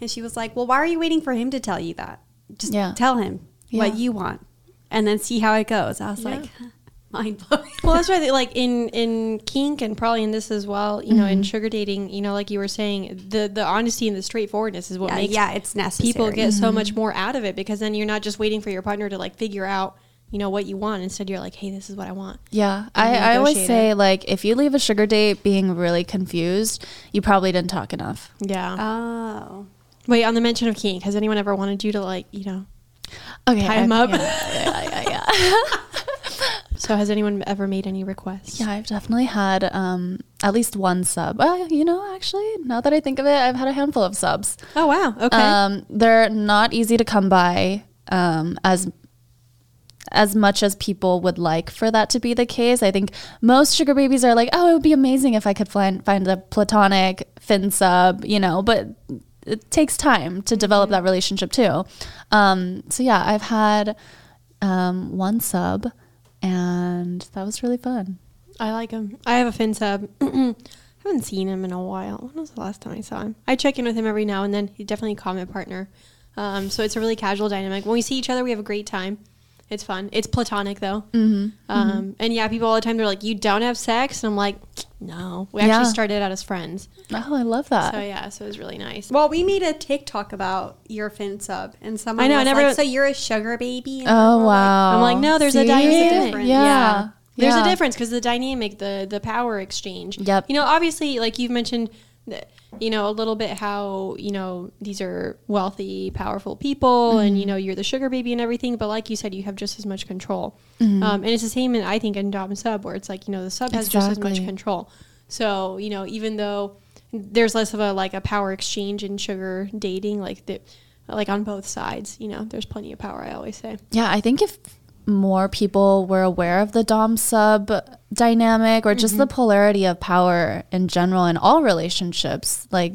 and she was like, well, why are you waiting for him to tell you that? Just Yeah. tell him what you want and then see how it goes. I was like, mind blowing. Well, that's right. Like in in kink and probably in this as well. You know, in mm-hmm. sugar dating, you know, like you were saying, the the honesty and the straightforwardness is what yeah, makes yeah, it's necessary. people get so much mm-hmm. more out of it because then you're not just waiting for your partner to like figure out, you know, what you want. Instead, you're like, hey, this is what I want. Yeah. I, I always negotiate say, like, if you leave a sugar date being really confused, you probably didn't talk enough. Yeah. Oh. Wait, on the mention of kink, has anyone ever wanted you to like, you know? Okay. Tie I- up. Yeah, yeah, yeah, yeah. So has anyone ever made any requests? Yeah, I've definitely had um, at least one sub. Uh, you know, actually, now that I think of it, I've had a handful of subs. Oh wow. Okay. Um, they're not easy to come by um, as as much as people would like for that to be the case. I think most sugar babies are like, oh, it would be amazing if I could find find a platonic fin sub, you know, but it takes time to develop that relationship too. Um, so yeah, I've had um, one sub, and that was really fun. I like him. I have a fin sub. I haven't seen him in a while. When was the last time I saw him? I check in with him every now and then. He's definitely a comet partner. Um, so it's a really casual dynamic. When we see each other, we have a great time. It's fun. It's platonic though. Mm-hmm. Um, and yeah, people all the time they're like, "You don't have sex," and I'm like, "No, we actually started out as friends." Oh, I love that. So yeah, so it was really nice. Well, we made a TikTok about your fin sub, and someone I know, was I never- like, "So you're a sugar baby?" And Oh we're like, wow! I'm like, no, there's a See? dynamic. Yeah, There's Yeah. a difference because the dynamic, the the power exchange. Yep. You know, obviously, like you've mentioned, th- you know, a little bit how you know these are wealthy, powerful people, and Mm-hmm. you know you're the sugar baby and everything. But like you said, you have just as much control. Mm-hmm. Um, and it's the same, in, I think, in dom sub, where it's like you know the sub has just as much control. So you know, even though there's less of a like a power exchange in sugar dating, like the like on both sides, you know, there's plenty of power. I always say. Yeah, I think if more people were aware of the dom sub dynamic or just the Mm-hmm. polarity of power in general in all relationships, like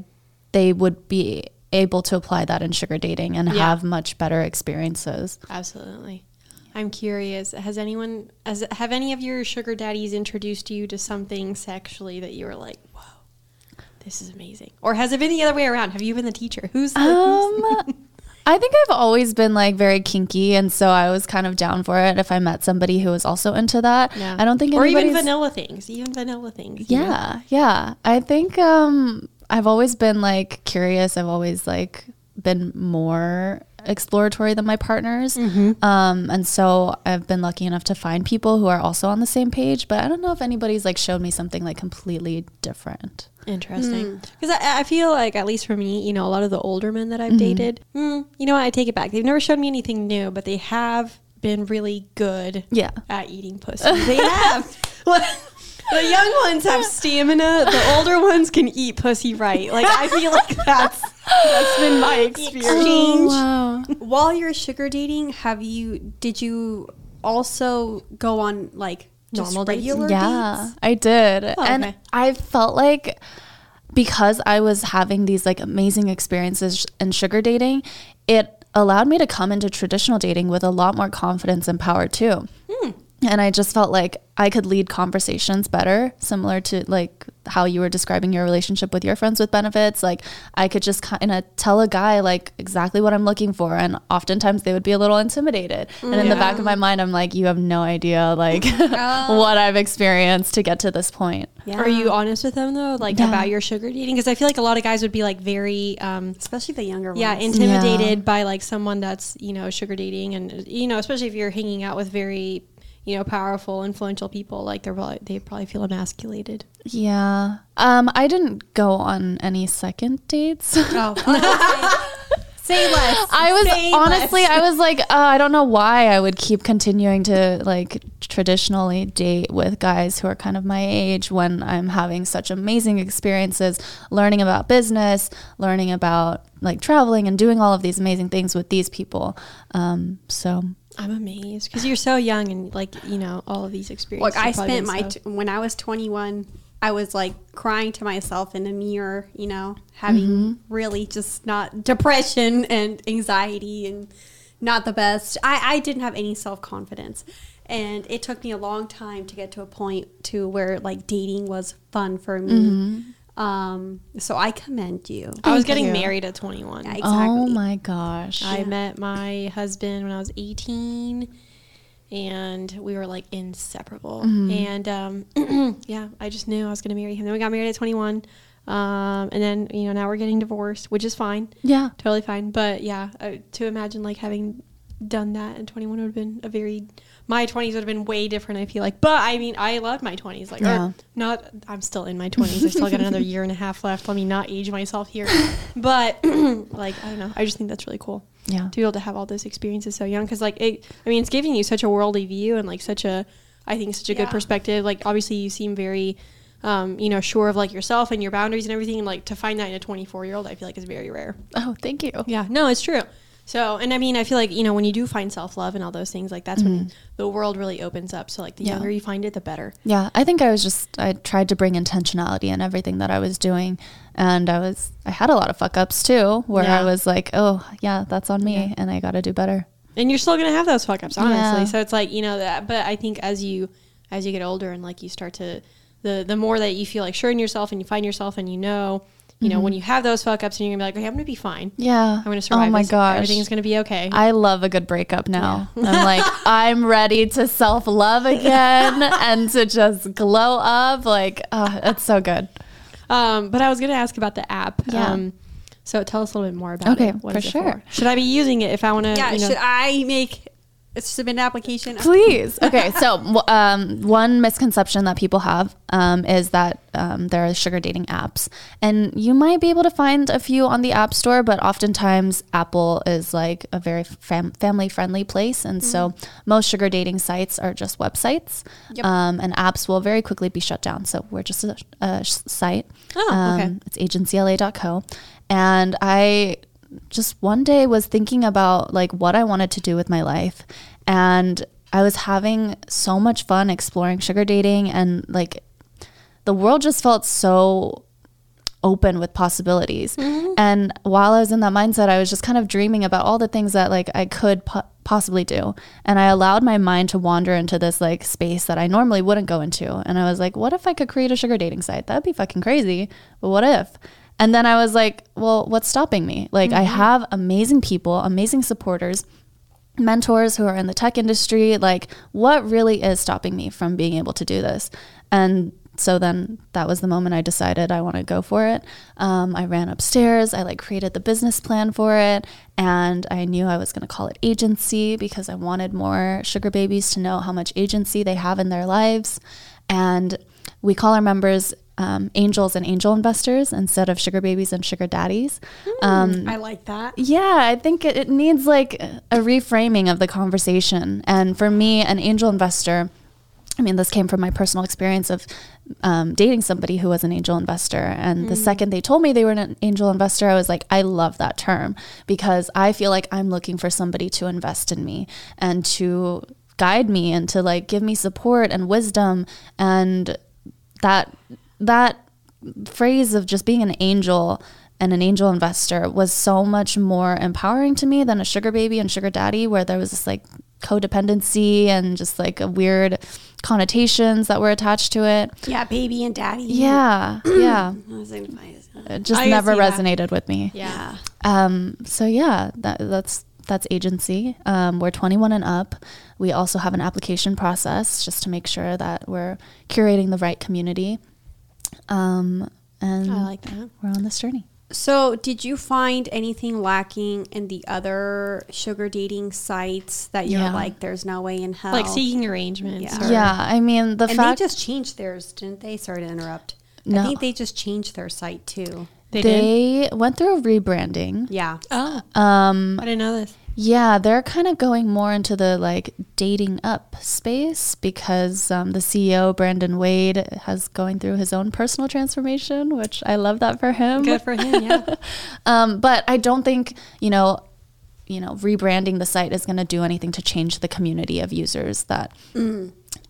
they would be able to apply that in sugar dating and Yeah. have much better experiences. Absolutely. I'm curious. Has anyone, has, have any of your sugar daddies introduced you to something sexually that you were like, whoa, this is amazing? Or has it been the other way around? Have you been the teacher? Who's the, who's- Um, I think I've always been like very kinky, and so I was kind of down for it if I met somebody who was also into that. Yeah. I don't think or even vanilla things, even vanilla things. you know? Yeah, yeah. I think um I've always been like curious. I've always like been more exploratory than my partners. Mm-hmm. Um and so I've been lucky enough to find people who are also on the same page, but I don't know if anybody's like showed me something like completely different. Interesting. Because I, I feel like, at least for me, you know, a lot of the older men that I've dated, mm, you know what, I take it back. They've never shown me anything new, but they have been really good Yeah. at eating pussy. They have. the young ones have stamina. The older ones can eat pussy right. Like I feel like that's that's been my experience. exchange. wow. While you're sugar dating, have you? Did you also go on like just Normal dates? Yeah, dates? I did. Oh, and. I felt like because I was having these like amazing experiences in sugar dating, it allowed me to come into traditional dating with a lot more confidence and power too. Hmm. And I just felt like I could lead conversations better, similar to like how you were describing your relationship with your friends with benefits. Like I could just kind of tell a guy like exactly what I'm looking for, and oftentimes they would be a little intimidated. And in the back of my mind, I'm like, you have no idea like what I've experienced to get to this point. Yeah. Are you honest with them though, like Yeah. about your sugar dating? Because I feel like a lot of guys would be like very, um, Especially the younger ones. yeah, intimidated by like someone that's you know sugar dating, and you know, especially if you're hanging out with very, you know, powerful, influential people, like they're probably they probably feel emasculated. Yeah. Um, I didn't go on any second dates. Oh. Say less. I was Say honestly, less. I was like, uh, I don't know why I would keep continuing to like traditionally date with guys who are kind of my age when I'm having such amazing experiences learning about business, learning about like traveling and doing all of these amazing things with these people. Um, so I'm amazed because you're so young and like you know all of these experiences. Look, I spent my t- when I was 21. I was like crying to myself in a mirror, you know, having mm-hmm. really just not depression and anxiety and not the best. I, I didn't have any self confidence, and it took me a long time to get to a point to where like dating was fun for me. Mm-hmm. Um, so I commend you. I was getting you. married at 21. Yeah, oh my gosh. I met my husband when I was 18 and we were like inseparable. And um, yeah, I just knew I was going to marry him. Then we got married at 21. Um, and then, you know, now we're getting divorced, which is fine. yeah. Totally fine. But yeah, uh, to imagine like having done that in 21 would have been a very, my 20s would have been way different, I feel like. But I mean, I love my 20s. Like, Yeah. not, I'm still in my 20s. I still got another year and a half left. Let me not age myself here. But like, I don't know. I just think that's really cool Yeah. to be able to have all those experiences so young because like it i mean it's giving you such a worldly view and like such a i think such a Yeah. good perspective like obviously you seem very um, you know sure of like yourself and your boundaries and everything and like to find that in a 24 year old i feel like is very rare Oh, thank you. yeah no it's true so and i mean i feel like you know when you do find self-love and all those things like that's when the world really opens up so like the Mm-hmm. Yeah. younger you find it the better Yeah, I think I was just I tried to bring intentionality in everything that I was doing, and I was I had a lot of fuck ups too, where Yeah. I was like, oh yeah, that's on me, Yeah. and I got to do better. and you're still gonna have those fuck ups honestly so it's like you know that but i think as you as you get older and like you start to the the more that you feel like sure in yourself and you find yourself and you know you know when you have those fuck ups and you're gonna be like okay i'm gonna be fine Yeah, i'm gonna survive Oh my this. gosh, everything's gonna be okay I love a good breakup now. I'm like, I'm ready to self love again and to just glow up. Like, oh, it's so good. um but i was gonna ask about the app Yeah. um so tell us a little bit more about Okay, it What for is it sure. should i be using it if i want to yeah, you know, should I make submit an application? Please. Okay. So, um, one misconception that people have um, is that um, there are sugar dating apps, and you might be able to find a few on the App Store, but oftentimes Apple is like a very fam- family friendly place, and so most sugar dating sites are just websites, Yep. um, and apps will very quickly be shut down. So we're just a, a site. Oh, okay. Um, it's agencyla.co, and I just one day was thinking about like what I wanted to do with my life and I was having so much fun exploring sugar dating and like the world just felt so open with possibilities. Mm-hmm. And while I was in that mindset, I was just kind of dreaming about all the things that like I could po- possibly do. And I allowed my mind to wander into this like space that I normally wouldn't go into. And I was like, what if I could create a sugar dating site? That'd be fucking crazy. But what if? And then I was like, well, what's stopping me? Like I have amazing people, amazing supporters mentors who are in the tech industry. Like what really is stopping me from being able to do this? And so then that was the moment i decided i want to go for it. Um, i ran upstairs i like created the business plan for it and i knew i was going to call it agency because i wanted more sugar babies to know how much agency they have in their lives. And we call our members um, angels and angel investors instead of sugar babies and sugar daddies um, I like that. yeah, I think it, it needs like a reframing of the conversation. And for me, an angel investor, I mean, this came from my personal experience of um, dating somebody who was an angel investor. And the second they told me they were an angel investor, I was like, I love that term because I feel like I'm looking for somebody to invest in me and to guide me and to like give me support and wisdom and that that phrase of just being an angel and an angel investor was so much more empowering to me than a sugar baby and sugar daddy where there was this like codependency and just like a weird connotations that were attached to it. Yeah, baby and daddy. Yeah, yeah. I was like, fine. It just I never that. resonated with me. Yeah. Um, so yeah, that, that's that's agency. Um, we're 21 and up. We also have an application process just to make sure that we're curating the right community. Um, and I like that. we're on this journey. So, did you find anything lacking in the other sugar dating sites that you're Yeah. like, there's no way in hell? Like seeking arrangements. Yeah. or- Yeah, I mean the and fact they just changed theirs, didn't they? Sorry to interrupt. No. I think they just changed their site too. They, did. they went through a rebranding. Yeah. Oh, Um, I didn't know this. Yeah, they're kind of going more into the like dating up space because um, the CEO Brandon Wade has going through his own personal transformation, which I love that for him. Good for him. Yeah. Um, but I don't think you know, you know, rebranding the site is going to do anything to change the community of users that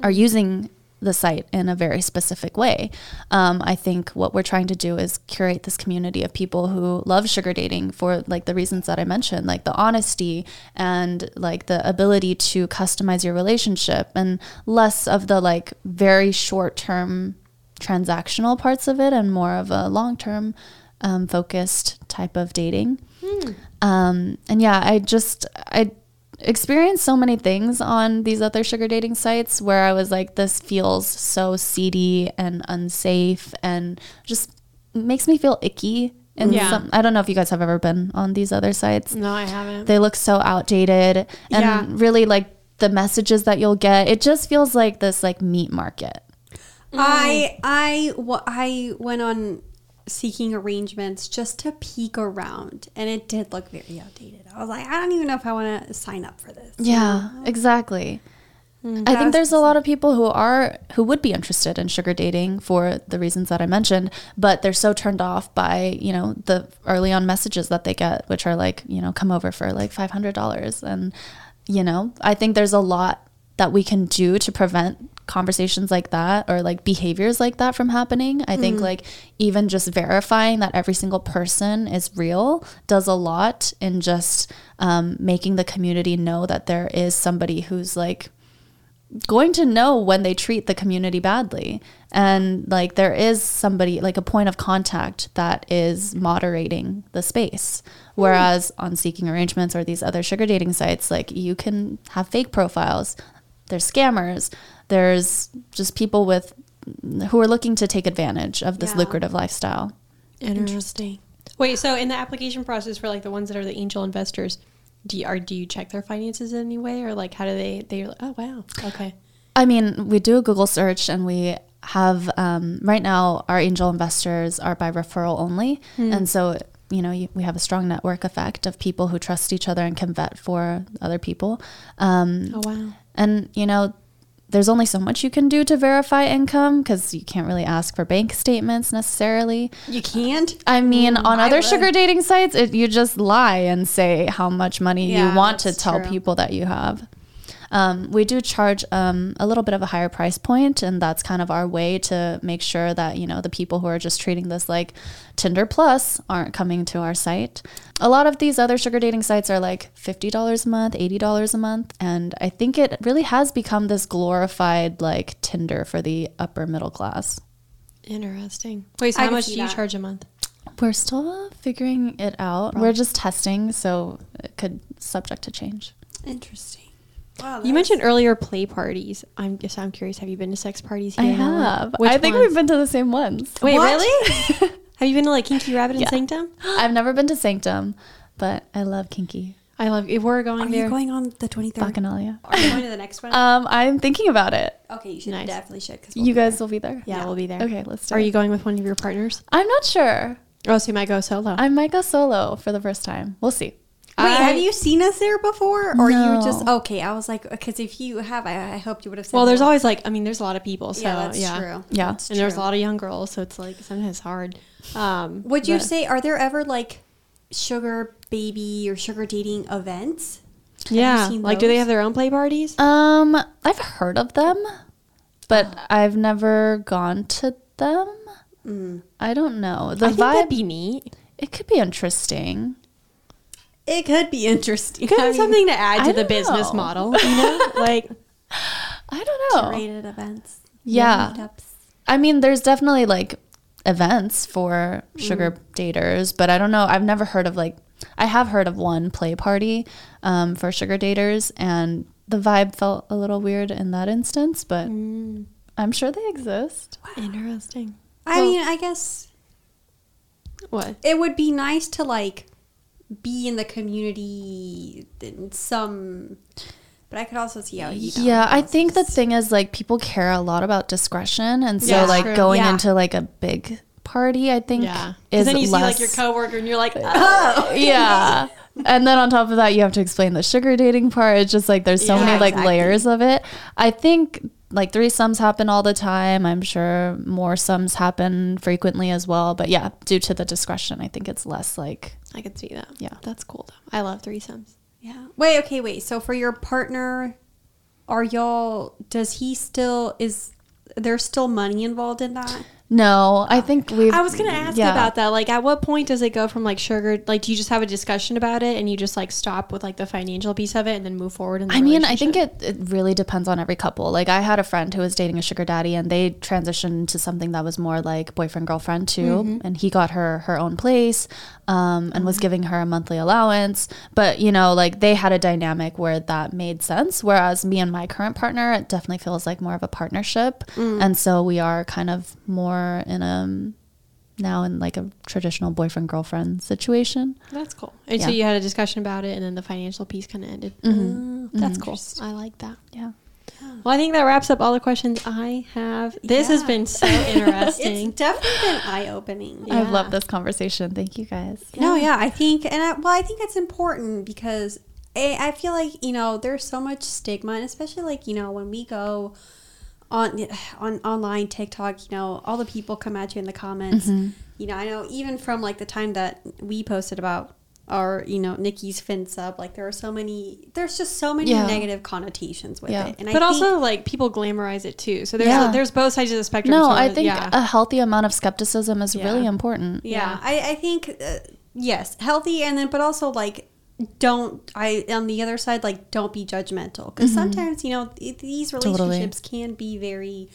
are using the site in a very specific way. Um, I think what we're trying to do is curate this community of people who love sugar dating for like the reasons that I mentioned, like the honesty and like the ability to customize your relationship and less of the like very short term transactional parts of it and more of a long term um, focused type of dating. Um, and yeah, I just I experienced so many things on these other sugar dating sites where I was like, this feels so seedy and unsafe and just makes me feel icky. And Yeah. some, I don't know if you guys have ever been on these other sites. No, I haven't. They look so outdated and Yeah. really like the messages that you'll get. It just feels like this like meat market. I mm. I I went on seeking arrangements just to peek around, and it did look very outdated. I was like, I don't even know if I want to sign up for this. Yeah, exactly. Mm, I think there's a lot of people who are who would be interested in sugar dating for the reasons that I mentioned, but they're so turned off by, you know, the early on messages that they get, which are like, you know, come over for like five hundred dollars. And, you know, I think there's a lot that we can do to prevent conversations like that or like behaviors like that from happening. I think like even just verifying that every single person is real does a lot in just um, making the community know that there is somebody who's like going to know when they treat the community badly. And like there is somebody like a point of contact that is moderating the space. Whereas on seeking arrangements or these other sugar dating sites like you can have fake profiles. There's scammers there's just people with who are looking to take advantage of this Yeah. lucrative lifestyle Interesting. Wait, so in the application process for like the ones that are the angel investors, do you, are do you check their finances in any way, or like how do they? They're like, oh wow, okay, I mean, we do a Google search and we have, um, right now, our angel investors are by referral only. And so, you know, you, we have a strong network effect of people who trust each other and can vet for other people. Um, oh wow. and, you know, there's only so much you can do to verify income because you can't really ask for bank statements necessarily. You can't. I mean, mm, on I other would. sugar dating sites, it, you just lie and say how much money Yeah, you want to tell true. people that you have. Um, we do charge um, a little bit of a higher price point, and that's kind of our way to make sure that you know the people who are just treating this like Tinder Plus aren't coming to our site. A lot of these other sugar dating sites are like fifty dollars a month, eighty dollars a month, and I think it really has become this glorified like Tinder for the upper middle class. Interesting. Wait, so I how much do you that. charge a month? We're still figuring it out. We're just testing, so it could subject to change. Interesting. Wow, You mentioned earlier play parties. I'm just I'm curious. Have you been to sex parties? I Here in LA? have. Which I think ones? we've been to the same ones. Wait, What? really? have you been to like Kinky Rabbit and Yeah. Sanctum? I've never been to Sanctum, but I love kinky I love. If we're going Are there, you going on the 23rd? bacchanalia. Are you going to the next one? Um, I'm thinking about it. okay, you should nice. definitely should. Cause You guys will be there. yeah, Yeah. we'll be there. Okay, let's do Are it. you going with one of your partners? I'm not sure. Oh, so you might go solo. I might go solo for the first time. We'll see. Wait, I- have you seen us there before, or you just okay? I was like, because if you have, I, I hoped you would have said. well, there's no. always like I mean, there's a lot of people. So yeah, that's yeah. true. Yeah. That's And there's a lot of young girls, so it's like sometimes it's hard. Um, Would you but- say are there ever like sugar baby or sugar dating events? you Yeah, like do they have their own play parties? Um, I've heard of them, but I've never gone to them. Mm. I don't know. The I think vibe that'd be neat. it could be interesting. It could be interesting. It could I be mean, something to add I to the don't business model, you know? like, I don't know. rated events. Yeah. meetups. I mean, there's definitely like events for sugar daters, but I don't know. I've never heard of like, I have heard of one play party um, for sugar daters, and the vibe felt a little weird in that instance, but I'm sure they exist. interesting. I Well- mean, I guess What? it would be nice to like be in the community in some, but I could also see how he. Yeah, I think the thing is like people care a lot about discretion, and so Yeah, like true. going Yeah. into like a big party, I think Yeah. Because is then you less. see like your coworker and you're like, oh. yeah. And then on top of that, you have to explain the sugar dating part. It's just like there's so Yeah, many like exactly. layers of it. I think like threesomes happen all the time. I'm sure moresomes happen frequently as well. But yeah, due to the discretion, I think it's less like I can see that. Yeah. That's cool though. I love threesomes. Yeah. Wait. Okay. Wait. So for your partner, are y'all? Does he still is? there still money involved in that. No. I think we've. I was gonna ask yeah. about that. Like, at what point does it go from like sugar? Like, do you just have a discussion about it and you just like stop with like the financial piece of it and then move forward? In the I mean, I think it, it really depends on every couple. Like, I had a friend who was dating a sugar daddy, and they transitioned to something that was more like boyfriend girlfriend too. And he got her her own place, um, and was giving her a monthly allowance. But you know, like they had a dynamic where that made sense. Whereas me and my current partner, it definitely feels like more of a partnership, and so we are kind of more in a now in like a traditional boyfriend girlfriend situation. that's cool. And so you had a discussion about it, and then the financial piece kind of ended. Mm-hmm. Mm, that's cool. I like that. Yeah. Well, I think that wraps up all the questions I have. This has been so interesting. It's definitely been eye opening. I Yeah. love this conversation. Thank you guys. No, yeah, I think, and I, well, I think it's important because I, I feel like you know there's so much stigma, and especially like you know when we go on on online TikTok, you know, all the people come at you in the comments. You know, I know even from like the time that we posted about our, you know, Nikki's fin sub, like there are so many, there's just so many Yeah. negative connotations with Yeah. it, and but I also, think, like people glamorize it too. So there's Yeah. there's both sides of the spectrum. No, So, I think yeah. a healthy amount of skepticism is Yeah. really important. yeah, Yeah. I, I think uh, yes, healthy, and then but also like don't I on the other side like don't be judgmental because sometimes you know th- these Mm-hmm. Totally. relationships can be very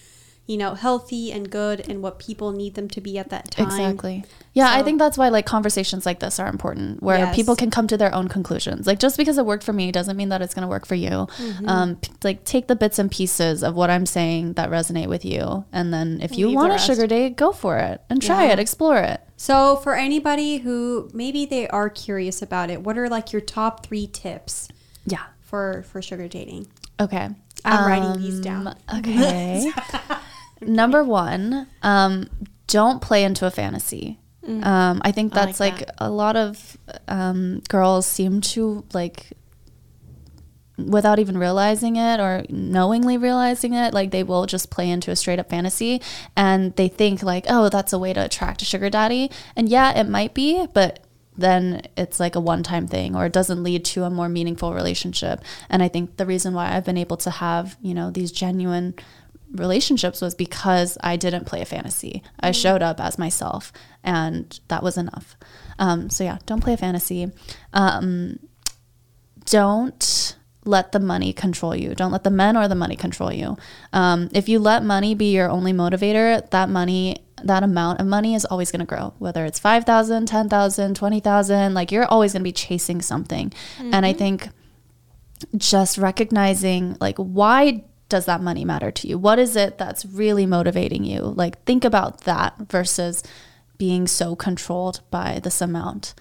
you know healthy and good and what people need them to be at that time. Exactly. Yeah, I think that's why like conversations like this are important, where Yes. people can come to their own conclusions. Like just because it worked for me doesn't mean that it's going to work for you. Mm-hmm. Um, p- like take the bits and pieces of what I'm saying that resonate with you, and then if you Leave want a sugar date, go for it and try Yeah. it, explore it. So for anybody who maybe they are curious about it, what are like your top three tips Yeah. for for sugar dating? Okay. I'm writing these Um, down. Okay. Number one, um, don't play into a fantasy. Um, I think Mm. I like that's like, that. a lot of um, girls seem to like without even realizing it or knowingly realizing it like they will just play into a straight up fantasy and they think like oh that's a way to attract a sugar daddy and yeah it might be but then it's like a one time thing or it doesn't lead to a more meaningful relationship and i think the reason why i've been able to have you know these genuine relationships was because I didn't play a fantasy. I showed up as myself, and that was enough. Um, so yeah, don't play a fantasy. Um, don't let the money control you. Don't let the men or the money control you. Um, if you let money be your only motivator, that money, that amount of money is always going to grow. Whether it's 5,000, 10,000, 20,000, like you're always going to be chasing something. And I think just recognizing like why does that money matter to you? What is it that's really motivating you? Like think about that versus being so controlled by this amount.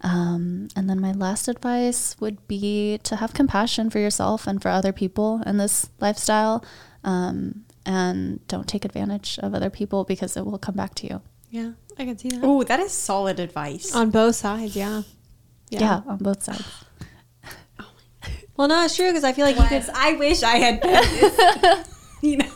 Um, and then my last advice would be to have compassion for yourself and for other people in this lifestyle. Um, and don't take advantage of other people because it will come back to you. yeah, I can see that Oh, that is solid advice. on both sides. Yeah. Yeah, on both sides. Well, no, it's true because I feel like you could. I wish I had been you know.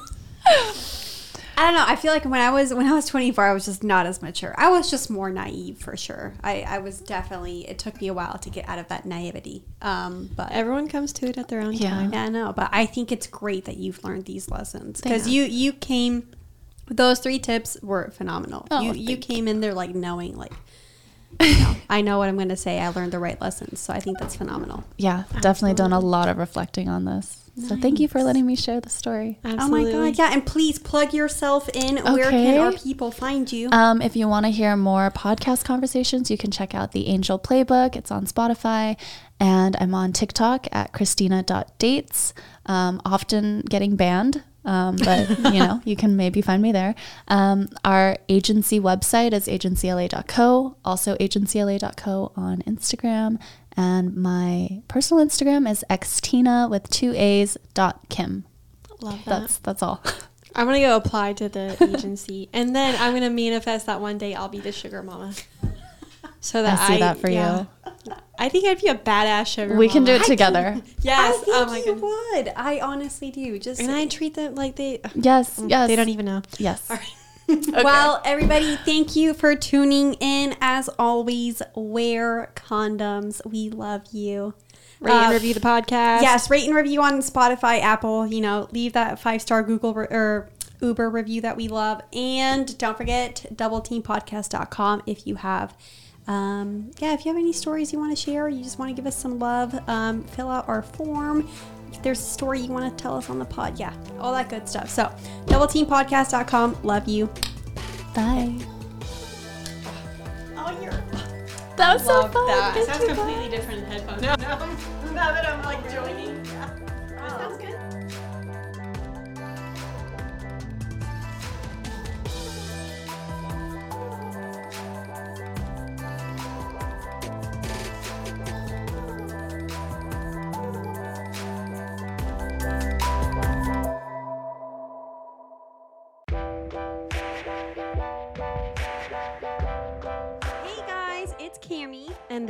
I don't know. I feel like when I was when I was 24, I was just not as mature. I was just more naive for sure. I, I was definitely. It took me a while to get out of that naivety. Um, but Everyone comes to it at their own Yeah. time. yeah, I know. But I think it's great that you've learned these lessons because Yeah. you you came. Those three tips were phenomenal. Oh, you you came in there like knowing like you know, I know what I'm going to say. I learned the right lessons. So I think that's phenomenal. Yeah, definitely done a lot of reflecting on this. So thank you for letting me share the story. Absolutely. Oh my God. Yeah. And please plug yourself in. Where can Okay. our people find you? Um, if you want to hear more podcast conversations, you can check out the Angel Playbook. It's on Spotify. And I'm on TikTok at Christina.dates, um, often getting banned. Um, but you know, you can maybe find me there. Um, our agency website is agencyla.co, also agencyla.co on Instagram. And my personal Instagram is xtina with two A's dot Kim. Love that. That's that's all. I'm gonna go apply to the agency, and then I'm gonna manifest that one day I'll be the sugar mama. So that I see that for you. I think I'd be a badass sugar. we can do it together. Yes. I think oh my you goodness. would. I honestly do. Just And I treat them like they. Yes, yes. They don't even know. Yes. All right. Well, everybody, thank you for tuning in. As always, wear condoms. We love you. Rate and Uh, review the podcast. Yes, rate and review on Spotify, Apple. You know, leave that five star Google re- or Uber review that we love. And don't forget doubleteampodcast.com if you have. Um, yeah, if you have any stories you want to share, you just want to give us some love, um, fill out our form. If there's a story you want to tell us on the pod, yeah, all that good stuff. So, doubleteampodcast.com. Love you. Bye. Oh, you're. That was so fun. That Thank sounds completely different in headphones. No, no. Now that I'm like joining.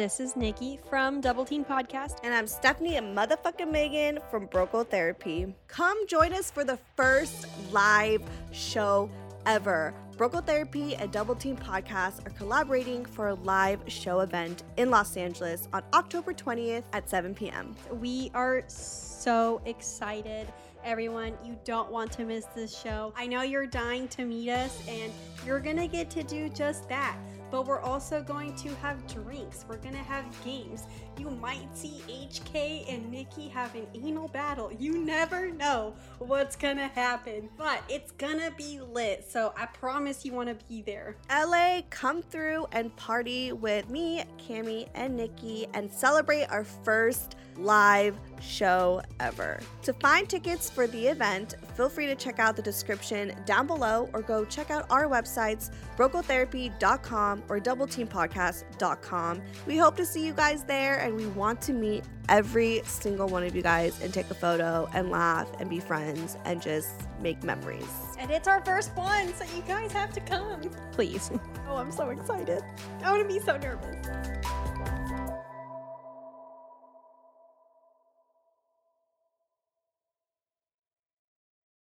This is Nikki from Double Team Podcast. And I'm Stephanie and motherfucking Megan from Broco Therapy. Come join us for the first live show ever. Broco Therapy and Double Team Podcast are collaborating for a live show event in Los Angeles on October 20th at 7 p.m. We are so excited. Everyone, you don't want to miss this show. I know you're dying to meet us, and you're gonna get to do just that. But we're also going to have drinks, we're gonna have games. You might see HK and Nikki have an anal battle. You never know what's gonna happen, but it's gonna be lit. So I promise you wanna be there. LA, come through and party with me, Cami, and Nikki and celebrate our first live show ever. To find tickets for the event, feel free to check out the description down below or go check out our websites, brocotherapy.com or doubleteampodcast.com. We hope to see you guys there we want to meet every single one of you guys and take a photo and laugh and be friends and just make memories. And it's our first one, so you guys have to come. Please. Oh, I'm so excited. I wanna be so nervous.